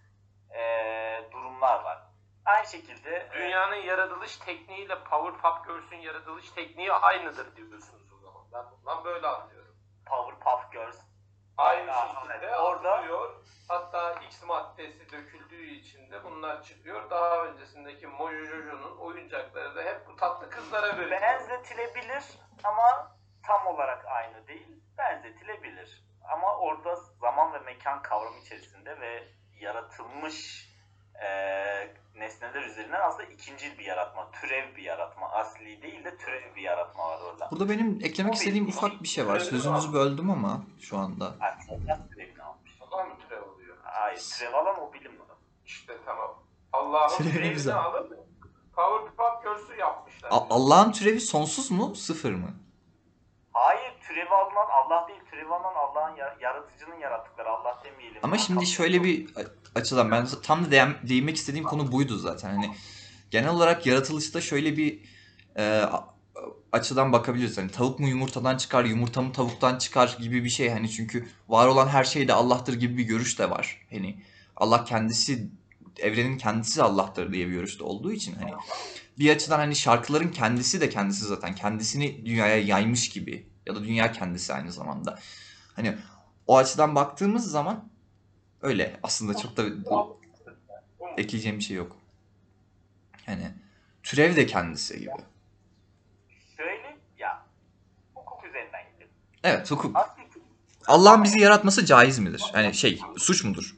eee, durumlar var. Aynı şekilde Dünyanın yaratılış tekniğiyle Powerpuff Girls'ün yaratılış tekniği aynıdır diyorsunuz o zaman. Ben bundan böyle anlıyorum. Powerpuff Girls Aynı Aa, şekilde evet, orada- atılıyor. Hatta X maddesi döküldüğü için de bunlar çıkıyor. Daha öncesindeki Mojojojo'nun oyuncakları da hep bu tatlı kızlara veriliyor. benzetilebilir ama tam olarak aynı değil. Benzetilebilir. Ama orada zaman ve mekan kavramı içerisinde ve yaratılmış eee, nesneler üzerinden aslında ikincil bir yaratma, türev bir yaratma. Asli değil de türev bir yaratma var orada. burada benim eklemek istediğim ufak bir şey var. Sözünüzü böldüm ama şu anda. Çok türevini almış. Falan mı türev oluyor? Hayır, türev alan o bilim adamı. İşte tamam. Allah'ın Türevi türevini alıp Powerpuff Girls'ü yapmışlar. A- Allah'ın türevi sonsuz mu? Sıfır mı? Hayır, türevi alınan Allah değil, türevi alınan Allah'ın ya- yaratıcının yarattıkları. Allah demeyelim. Ama şimdi şöyle bir açıdan ben tam da değin- değinmek istediğim konu buydu zaten. Hani genel olarak yaratılışta şöyle bir e, açıdan bakabiliriz. Hani tavuk mu yumurtadan çıkar, yumurta mı tavuktan çıkar gibi bir şey. Hani çünkü var olan her şey de Allah'tır gibi bir görüş de var. Hani Allah kendisi evrenin kendisi Allah'tır diye bir görüşte olduğu için hani bir açıdan hani şarkıların kendisi de kendisi zaten kendisini dünyaya yaymış gibi ya da dünya kendisi aynı zamanda. Hani o açıdan baktığımız zaman öyle aslında çok da ekleyeceğim bir şey yok. Yani türev de kendisi gibi. Şöyle ya hukuk üzerinden gidelim. Evet hukuk. Allah'ın bizi yaratması caiz midir? Yani şey suç mudur?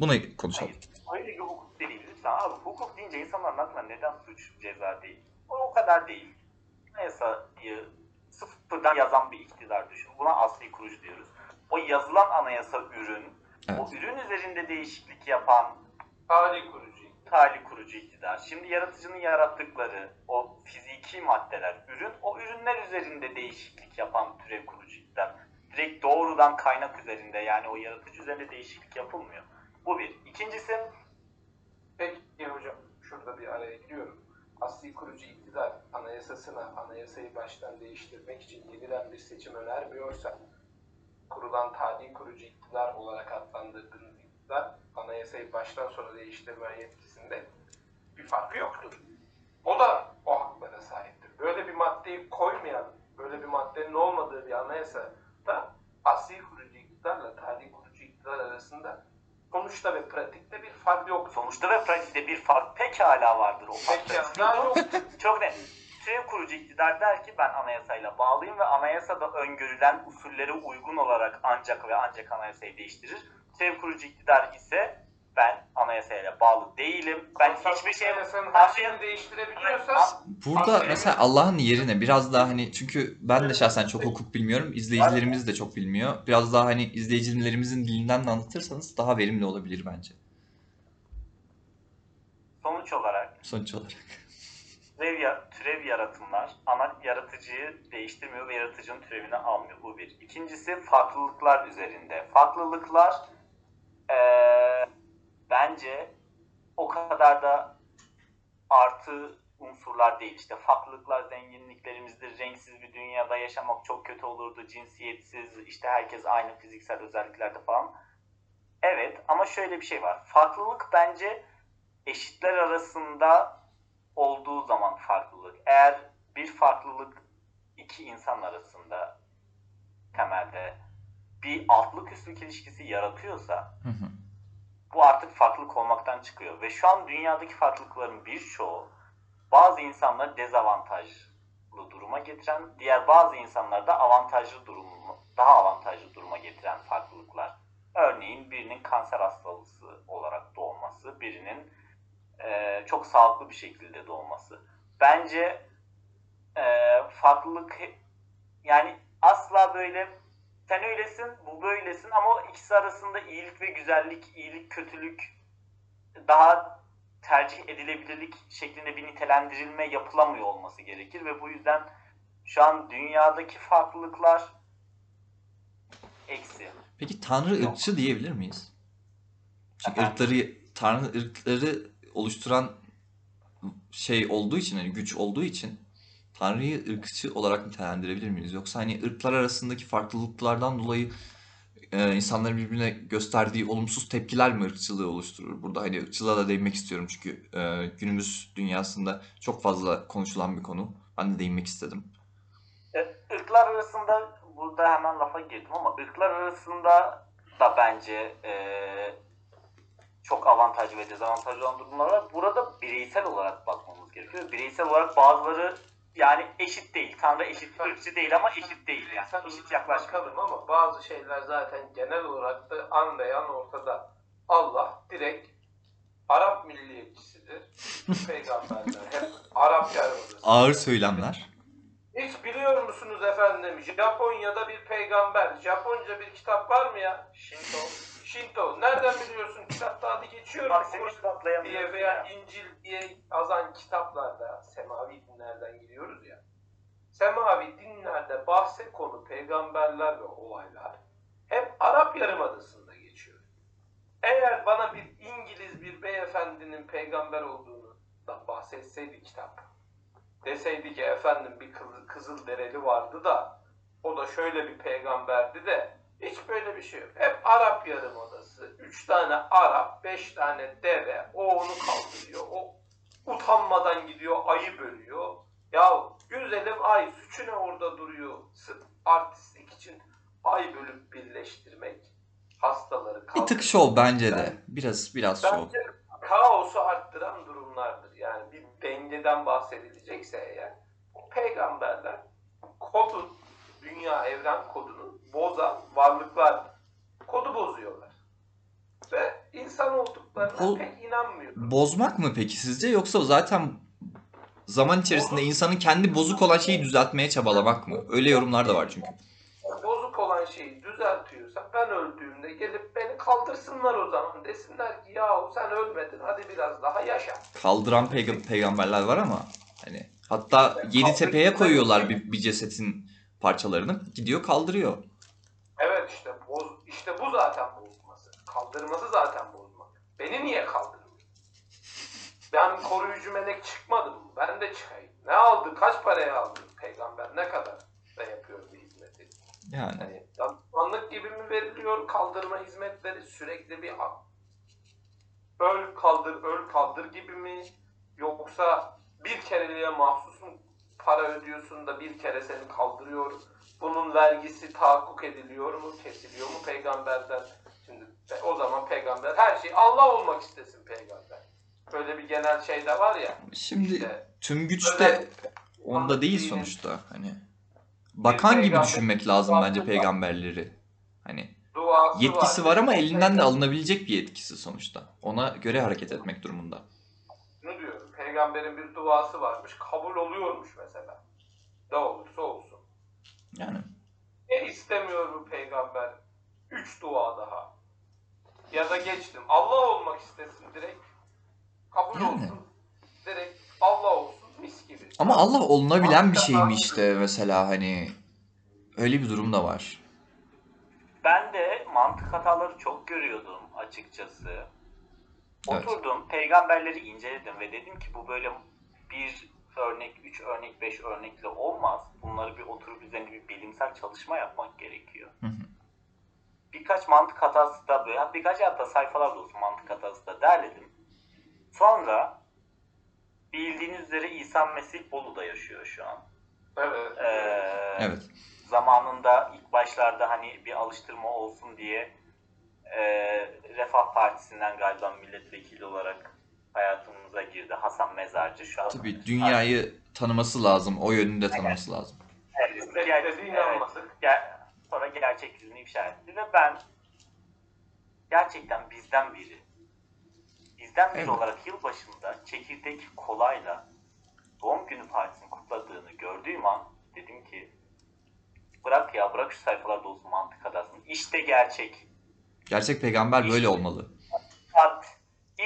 Bunu konuşalım. Hayır, öyle bir hukuk değil. Lütfen abi hukuk deyince insanların aklına neden suç ceza değil? O, o kadar değil. Anayasayı sıfırdan yazan bir iktidar düşün. Buna asli kurucu diyoruz. O yazılan anayasa ürün, Evet. o ürün üzerinde değişiklik yapan Tali kurucu. tali kurucu iktidar. Şimdi yaratıcının yarattıkları o fiziki maddeler, ürün, o ürünler üzerinde değişiklik yapan türev kurucu iktidar. Direkt doğrudan kaynak üzerinde yani o yaratıcı üzerinde değişiklik yapılmıyor. Bu bir. İkincisi Peki hocam şurada bir araya giriyorum. Asli kurucu iktidar anayasasına anayasayı baştan değiştirmek için yeniden bir seçim önermiyorsa kurulan tali kurucu iktidar olarak adlandırdığınız iktidar anayasayı baştan sona değiştirme yetkisinde bir farkı yoktur. O da o haklara sahiptir. Böyle bir maddeyi koymayan, böyle bir maddenin olmadığı bir anayasa da asli kurucu iktidarla tali kurucu iktidar arasında sonuçta ve pratikte bir fark yok. sonuçta ve pratikte bir fark pekala vardır. O fark Pekala yok. Çok net. Türev kurucu iktidar der ki ben anayasayla bağlıyım ve anayasada öngörülen usullere uygun olarak ancak ve ancak anayasayı değiştirir. Türev kurucu iktidar ise ben anayasayla bağlı değilim. Ben hiçbir şey her şeyini değiştirebiliyorsa Burada mesela Allah'ın yerine biraz daha hani çünkü ben de şahsen çok hukuk bilmiyorum. izleyicilerimiz de çok bilmiyor. Biraz daha hani izleyicilerimizin dilinden de anlatırsanız daha verimli olabilir bence. sonuç olarak Sonuç olarak. Türev, türev yaratımlar ana yaratıcıyı değiştirmiyor ve yaratıcının türevini almıyor. Bu bir. İkincisi farklılıklar üzerinde. Farklılıklar eee, bence o kadar da artı unsurlar değil. İşte farklılıklar zenginliklerimizdir. Renksiz bir dünyada yaşamak çok kötü olurdu. Cinsiyetsiz, işte herkes aynı fiziksel özelliklerde falan. Evet ama şöyle bir şey var. Farklılık bence eşitler arasında olduğu zaman farklılık. Eğer bir farklılık iki insan arasında temelde bir altlık üstlük ilişkisi yaratıyorsa Hı hı. bu artık farklılık olmaktan çıkıyor. Ve şu an dünyadaki farklılıkların birçoğu bazı insanları dezavantajlı duruma getiren, diğer bazı insanları da avantajlı durumu, daha avantajlı duruma getiren farklılıklar. Örneğin birinin kanser hastalığı olarak doğması, birinin eee, çok sağlıklı bir şekilde doğması. Bence eee, farklılık yani asla böyle sen öylesin, bu böylesin ama ikisi arasında iyilik ve güzellik, iyilik, kötülük daha tercih edilebilirlik şeklinde bir nitelendirilme yapılamıyor olması gerekir ve bu yüzden şu an dünyadaki farklılıklar eksi. Peki Tanrı ırkçı diyebilir miyiz? Çünkü Efendim? ırkları, Tanrı ırkları oluşturan şey olduğu için, hani güç olduğu için Tanrı'yı ırkçı olarak nitelendirebilir miyiz? Yoksa hani ırklar arasındaki farklılıklardan dolayı e, insanların birbirine gösterdiği olumsuz tepkiler mi ırkçılığı oluşturur? Burada hani ırkçılığa da değinmek istiyorum çünkü e, günümüz dünyasında çok fazla konuşulan bir konu. Ben de değinmek istedim. E, Irklar arasında burada hemen lafa girdim ama ırklar arasında da bence e, çok avantajlı ve dezavantajlı olan durumlar var. Burada bireysel olarak bakmamız gerekiyor. Bireysel olarak bazıları yani eşit değil. Tanrı eşit, ırkçı değil ama eşit değil yani. Sen Eşit yaklaşmıyor. bakalım ama bazı şeyler zaten genel olarak da anlayan ortada. Allah direkt Arap milliyetçisidir. Peygamberler hep Arap yarımıdır. Ağır söylemler. Hiç biliyor musunuz efendim Japonya'da bir peygamber, Japonca bir kitap var mı ya? Shinto. Shinto. Nereden biliyorsun kitapta adı geçiyor Kur'an diye veya ya. İncil diye yazan kitaplarda semavi dinlerden gidiyoruz ya. Semavi dinlerde bahse konu peygamberler ve olaylar hep Arap Yarımadası'nda geçiyor. Eğer bana bir İngiliz bir beyefendinin peygamber olduğunu da bahsetseydi kitap deseydi ki efendim bir kızıl, kızıl dereli vardı da o da şöyle bir peygamberdi de hiç böyle bir şey yok. Hep Arap Yarımadası. Üç tane Arap, beş tane deve. O onu kaldırıyor. O utanmadan gidiyor ayı bölüyor. Ya güzelim ay suçu ne orada duruyor sırf artistlik için ay bölüp birleştirmek hastaları Bir tık şov bence de. Biraz biraz şov. Bence kaosu arttıran durumlardır. Yani bir dengeden bahsedilecekse eğer peygamberler kodun, dünya evren kodunu bozan varlıklar kodu bozuyorlar. Ve insan olduklarına O- pek inanmıyorum. Bozmak mı peki sizce yoksa zaten zaman içerisinde insanın kendi bozuk olan şeyi düzeltmeye çabalamak mı? Öyle yorumlar da var çünkü. Bozuk olan şeyi düzeltiyorsa ben öldüğümde gelip beni kaldırsınlar o zaman. Desinler ki yahu sen ölmedin hadi biraz daha yaşa. Kaldıran peyg- peygamberler var ama hani hatta yedi tepeye koyuyorlar bir, bir cesetin parçalarını gidiyor kaldırıyor. İşte boz, işte bu zaten bozması. Kaldırması zaten bozmak. Beni niye kaldırmıyor? Ben koruyucu melek çıkmadım. Ben de çıkayım. Ne aldı? Kaç paraya aldı peygamber? Ne kadar da yapıyor bir hizmeti? Yani danışmanlık gibi mi veriliyor kaldırma hizmetleri sürekli bir öl kaldır öl kaldır gibi mi yoksa bir kereliğe mahsus mu para ödüyorsun da bir kere seni kaldırıyor bunun vergisi tahakkuk ediliyor mu kesiliyor mu peygamberden şimdi o zaman peygamber her şey Allah olmak istesin peygamber böyle bir genel şey de var ya şimdi işte tüm güç de onda değil sonuçta hani bakan gibi düşünmek lazım bence peygamberleri. Hani duası yetkisi var ama elinden de alınabilecek bir yetkisi sonuçta. Ona göre hareket etmek durumunda. Şunu diyorum. Peygamberin bir duası varmış. Kabul oluyormuş mesela. Ne olursa olsun. Yani Ne istemiyor bu peygamber? Üç dua daha. Ya da geçtim. Allah olmak istesin direkt. Kabul Yani. olsun. Direkt Allah olsun. Mis gibi. ama Allah olunabilen bir şey mi işte mesela hani öyle bir durum da var. Ben de mantık hataları çok görüyordum açıkçası. Evet. Oturdum, peygamberleri inceledim ve dedim ki bu böyle bir örnek, üç örnek, beş örnekle olmaz. Bunları bir oturup üzerine bir bilimsel çalışma yapmak gerekiyor. Hı hı. Birkaç mantık hatası da böyle, birkaç hatta sayfalar da olsun mantık hatası da derledim. Sonra bildiğiniz üzere İsa Mesih Bolu'da yaşıyor şu an. Evet. Ee, Evet. zamanında ilk başlarda hani bir alıştırma olsun diye e, Refah Partisi'nden galiba milletvekili olarak hayatımıza girdi. Hasan Mezarcı şu an. Tabii dünyayı tanıması lazım. O yönünde tanıması lazım. Evet, evet, ger- sonra gerçek yüzünü ifşa etti ve ben gerçekten bizden biri bizden biri Evet. olarak yılbaşında çekirdek kolayla doğum günü partisini kutladığını gördüğüm an dedim ki bırak ya bırak şu sayfalarda olsun mantık hatasını. İşte gerçek. Gerçek peygamber böyle olmalı. At,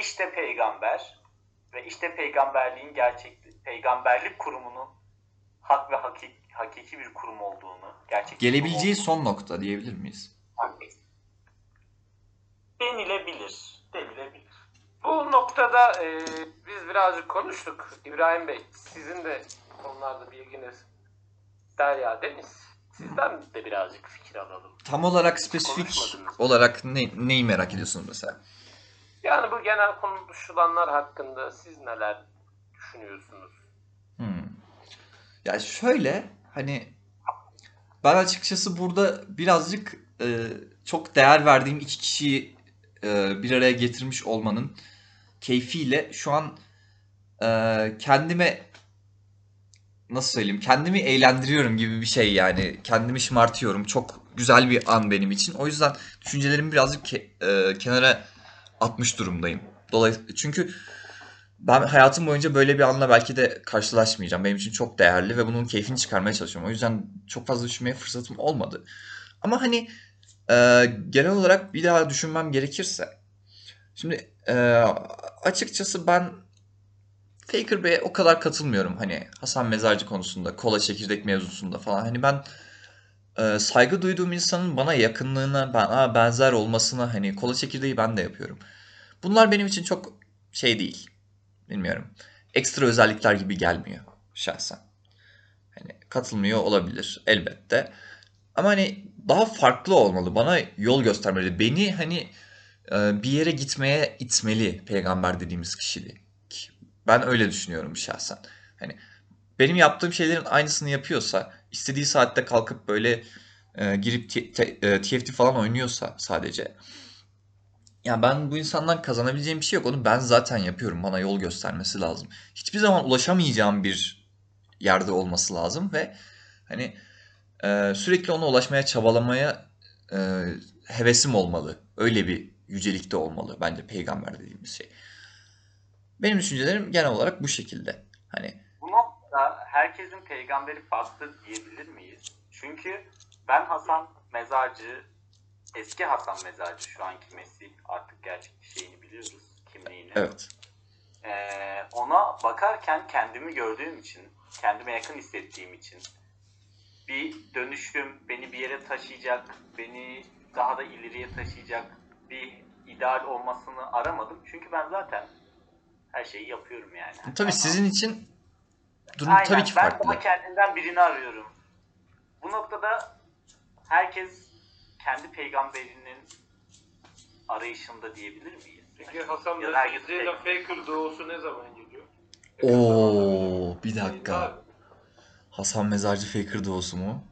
işte peygamber ve işte peygamberliğin gerçek peygamberlik kurumunun hak ve hakik, hakiki bir kurum olduğunu, gerçek Gelebileceği kurum son nokta diyebilir miyiz? olduğunu denilebilir. Denilebilir. Bu noktada e, biz birazcık konuştuk. İbrahim Bey, sizin de konularda bilginiz Derya Deniz. Sizden de birazcık fikir alalım. Tam olarak spesifik olarak ne, neyi merak ediyorsunuz mesela? Yani bu genel konuşulanlar hakkında siz neler düşünüyorsunuz? Hmm. Ya şöyle hani ben açıkçası burada birazcık e, çok değer verdiğim iki kişiyi e, bir araya getirmiş olmanın keyfiyle şu an e, kendime nasıl söyleyeyim kendimi eğlendiriyorum gibi bir şey yani kendimi şımartıyorum çok güzel bir an benim için o yüzden düşüncelerimi birazcık ke- e, kenara atmış durumdayım. Dolayısıyla çünkü ben hayatım boyunca böyle bir anla belki de karşılaşmayacağım. Benim için çok değerli ve bunun keyfini çıkarmaya çalışıyorum. O yüzden çok fazla düşünmeye fırsatım olmadı. Ama hani e, genel olarak bir daha düşünmem gerekirse. Şimdi e, açıkçası ben Faker Bey'e o kadar katılmıyorum. Hani Hasan Mezarcı konusunda, kola çekirdek mevzusunda falan. Hani ben saygı duyduğum insanın bana yakınlığına, bana benzer olmasına hani kola çekirdeği ben de yapıyorum. Bunlar benim için çok şey değil. Bilmiyorum. Ekstra özellikler gibi gelmiyor. şahsen. Hani katılmıyor olabilir elbette. Ama hani daha farklı olmalı. Bana yol göstermeli. Beni hani bir yere gitmeye itmeli peygamber dediğimiz kişilik. Ben öyle düşünüyorum şahsen. Hani benim yaptığım şeylerin aynısını yapıyorsa, istediği saatte kalkıp böyle e, girip T- T- e, TFT falan oynuyorsa sadece. Ya ben bu insandan kazanabileceğim bir şey yok. Onu ben zaten yapıyorum. Bana yol göstermesi lazım. Hiçbir zaman ulaşamayacağım bir yerde olması lazım ve hani e, sürekli ona ulaşmaya çabalamaya e, hevesim olmalı. Öyle bir yücelikte olmalı bence peygamber dediğimiz şey. Benim düşüncelerim genel olarak bu şekilde. Hani herkesin peygamberi farklı diyebilir miyiz? Çünkü ben Hasan Mezarcı, eski Hasan Mezarcı şu anki Mesih artık gerçek şeyini biliyoruz, kimliğini. evet. Ee, ona bakarken kendimi gördüğüm için, kendime yakın hissettiğim için bir dönüşüm beni bir yere taşıyacak, beni daha da ileriye taşıyacak bir ideal olmasını aramadım. Çünkü ben zaten her şeyi yapıyorum yani. Tabii Ama- sizin için durum Aynen, tabii ki ben farklı. daha kendinden birini arıyorum. Bu noktada herkes kendi peygamberinin arayışında diyebilir miyiz? Peki Hasan peygamber. Faker doğusu ne zaman geliyor? Oo, bir dakika. Hasan Mezarcı Faker doğusu mu?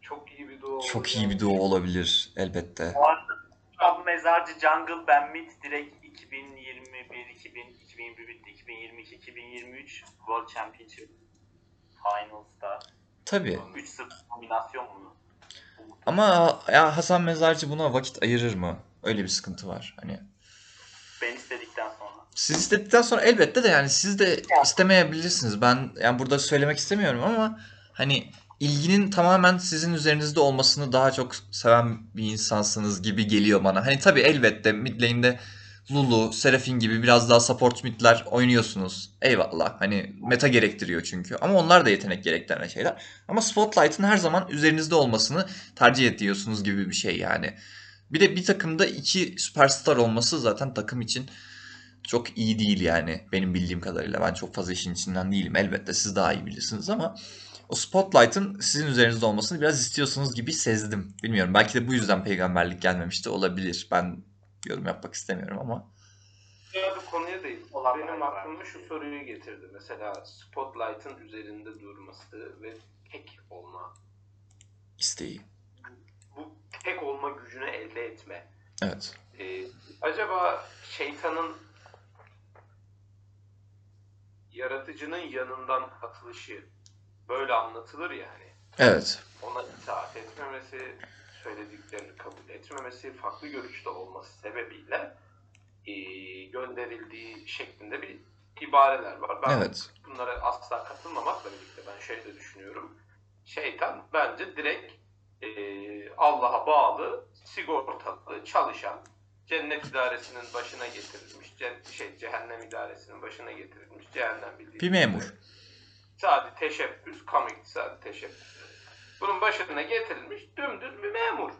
Çok iyi bir doğu. Çok iyi bir doğu olabilir elbette. Bu arada Tam Mezarcı Jungle Ben Mid direkt 2021, 2000, 2021 bitti, 2022, 2023 World Championship Finals'ta Tabii. 3-0 dominasyon bunu. Ama ya Hasan Mezarcı buna vakit ayırır mı? Öyle bir sıkıntı var. Hani Ben istedikten sonra. siz istedikten sonra elbette de yani siz de istemeyebilirsiniz. Ben yani burada söylemek istemiyorum ama hani ilginin tamamen sizin üzerinizde olmasını daha çok seven bir insansınız gibi geliyor bana. Hani tabii elbette mid lane'de Lulu, Seraphine gibi biraz daha support midler oynuyorsunuz. Eyvallah. Hani meta gerektiriyor çünkü. Ama onlar da yetenek gerektiren şeyler. Ama Spotlight'ın her zaman üzerinizde olmasını tercih ediyorsunuz gibi bir şey yani. Bir de bir takımda iki süperstar olması zaten takım için çok iyi değil yani benim bildiğim kadarıyla. Ben çok fazla işin içinden değilim. Elbette siz daha iyi bilirsiniz ama o spotlight'ın sizin üzerinizde olmasını biraz istiyorsunuz gibi sezdim. Bilmiyorum belki de bu yüzden peygamberlik gelmemiş de olabilir. Ben yorum yapmak istemiyorum ama. Ya bu konuya değil. Olan Benim aklıma şu soruyu getirdi. Mesela Spotlight'ın üzerinde durması ve tek olma. isteği. Bu tek olma gücünü elde etme. Evet. Ee, acaba şeytanın yaratıcının yanından atılışı böyle anlatılır ya hani Evet. ona itaat etmemesi, söylediklerini kabul etmemesi, farklı görüşte olması sebebiyle eee, gönderildiği şeklinde bir ibareler var. Ben Evet. bunlara asla katılmamakla birlikte ben şey de düşünüyorum. Şeytan bence direkt eee, Allah'a bağlı, sigortalı, çalışan, cennet idaresinin başına getirilmiş, cen- şey cehennem idaresinin başına getirilmiş, cehennem bildiği Bir memur. Sadece teşebbüs, kamu iktisadi teşebbüs. Bunun başına getirilmiş dümdüz bir memur.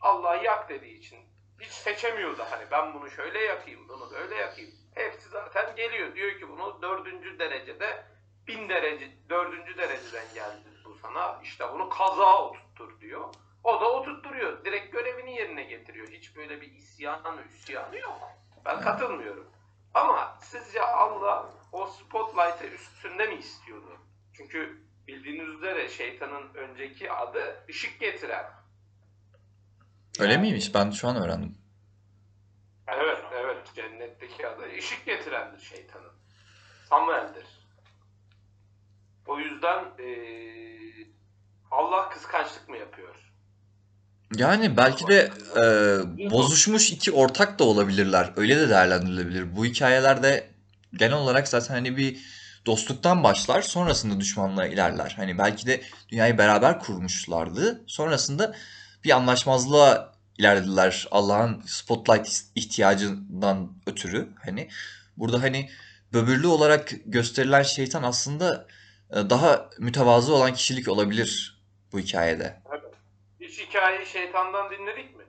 Allah yak dediği için hiç seçemiyor da hani ben bunu şöyle yakayım, bunu böyle yakayım. Hepsi zaten geliyor. Diyor ki bunu dördüncü derecede bin derece, dördüncü dereceden geldi bu sana. İşte bunu kaza oturttur diyor. O da oturtturuyor. Direkt görevini yerine getiriyor. Hiç böyle bir isyanı, üsyanı yok. Ben katılmıyorum. Ama sizce Allah o spotlight'ı üstünde mi istiyordu? Çünkü bildiğiniz üzere şeytanın önceki adı ışık getiren. Öyle Yani- miymiş? Ben şu an öğrendim. Evet, evet. Cennetteki adı ışık getirendir şeytanın. Samuel'dir. O yüzden eee, Allah kıskançlık mı yapıyor? Yani belki de e, bozuşmuş iki ortak da olabilirler. Öyle de değerlendirilebilir. Bu hikayelerde genel olarak zaten hani bir dostluktan başlar, sonrasında düşmanlığa ilerler. Hani belki de dünyayı beraber kurmuşlardı. Sonrasında bir anlaşmazlığa ilerlediler Allah'ın spotlight ihtiyacından ötürü. Hani burada hani böbürlü olarak gösterilen şeytan aslında e, daha mütevazı olan kişilik olabilir bu hikayede. Hiç hikayeyi şeytandan dinledik mi?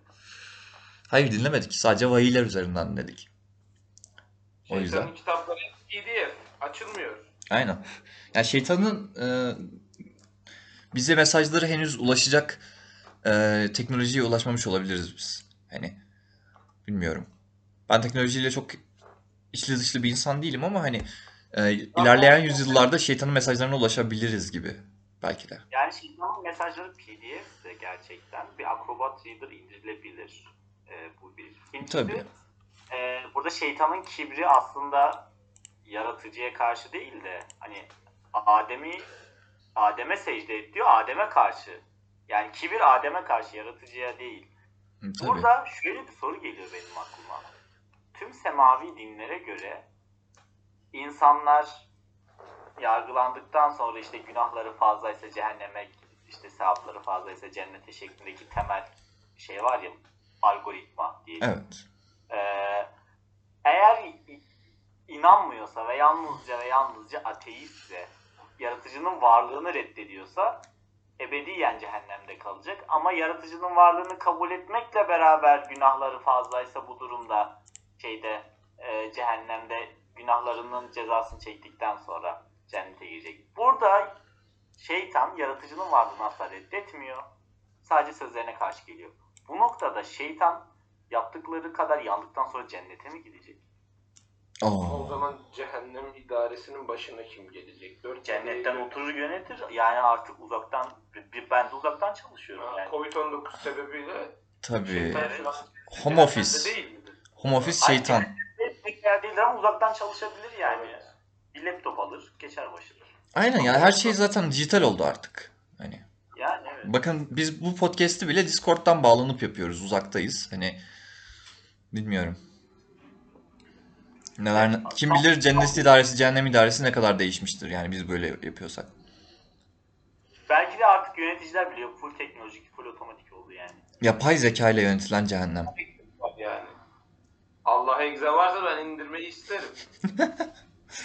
Hayır dinlemedik. Sadece vahiyler üzerinden dinledik. O Şeytanın yüzden. kitapları PDF açılmıyor. Aynen. Yani şeytanın e, bize mesajları henüz ulaşacak e, teknolojiye ulaşmamış olabiliriz biz. Hani bilmiyorum. Ben teknolojiyle çok içli dışlı bir insan değilim ama hani e, ilerleyen yüzyıllarda şeytanın mesajlarına ulaşabiliriz gibi belki de. Yani şeytanın mesajları PDF de gerçekten bir Acrobat Reader indirilebilir. Ee, bu bir. İkincisi, Tabii. e, burada şeytanın kibri aslında yaratıcıya karşı değil de hani Adem'i Adem'e secde et diyor Adem'e karşı. Yani kibir Adem'e karşı yaratıcıya değil. Hı, Tabii. Burada şöyle bir soru geliyor benim aklıma. Tüm semavi dinlere göre insanlar yargılandıktan sonra işte günahları fazlaysa cehenneme, işte sevapları fazlaysa cennete şeklindeki temel şey var ya algoritma diye. Evet. Ee, eğer inanmıyorsa ve yalnızca ve yalnızca ateistse, yaratıcının varlığını reddediyorsa ebediyen cehennemde kalacak. Ama yaratıcının varlığını kabul etmekle beraber günahları fazlaysa bu durumda şeyde e, cehennemde günahlarının cezasını çektikten sonra cennete girecek. Burada şeytan yaratıcının varlığını asla reddetmiyor. Sadece sözlerine karşı geliyor. Bu noktada şeytan yaptıkları kadar yandıktan sonra cennete mi gidecek? O Aa, zaman cehennem idaresinin başına kim gelecek? Dört Cennetten oturur yönetir. Yani artık uzaktan, bir- ben de uzaktan çalışıyorum yani. Covid-19 sebebiyle tabii. şeytan şu an Home cehennemde office. değil midir? Home office şeytan. Tek yer değildir ama uzaktan çalışabilir yani. Bir laptop alır, geçer başına. Aynen ya her şey zaten dijital oldu artık. Hani Yani evet. bakın biz bu podcast'i bile Discord'dan bağlanıp yapıyoruz. Uzaktayız. Hani bilmiyorum. Neler kim bilir cennet idaresi, cehennem idaresi ne kadar değişmiştir yani biz böyle yapıyorsak. Belki de artık yöneticiler biliyor full teknolojik, full otomatik oldu yani. Yapay zeka ile yönetilen cehennem. Yani. Allah egze varsa ben indirmeyi isterim.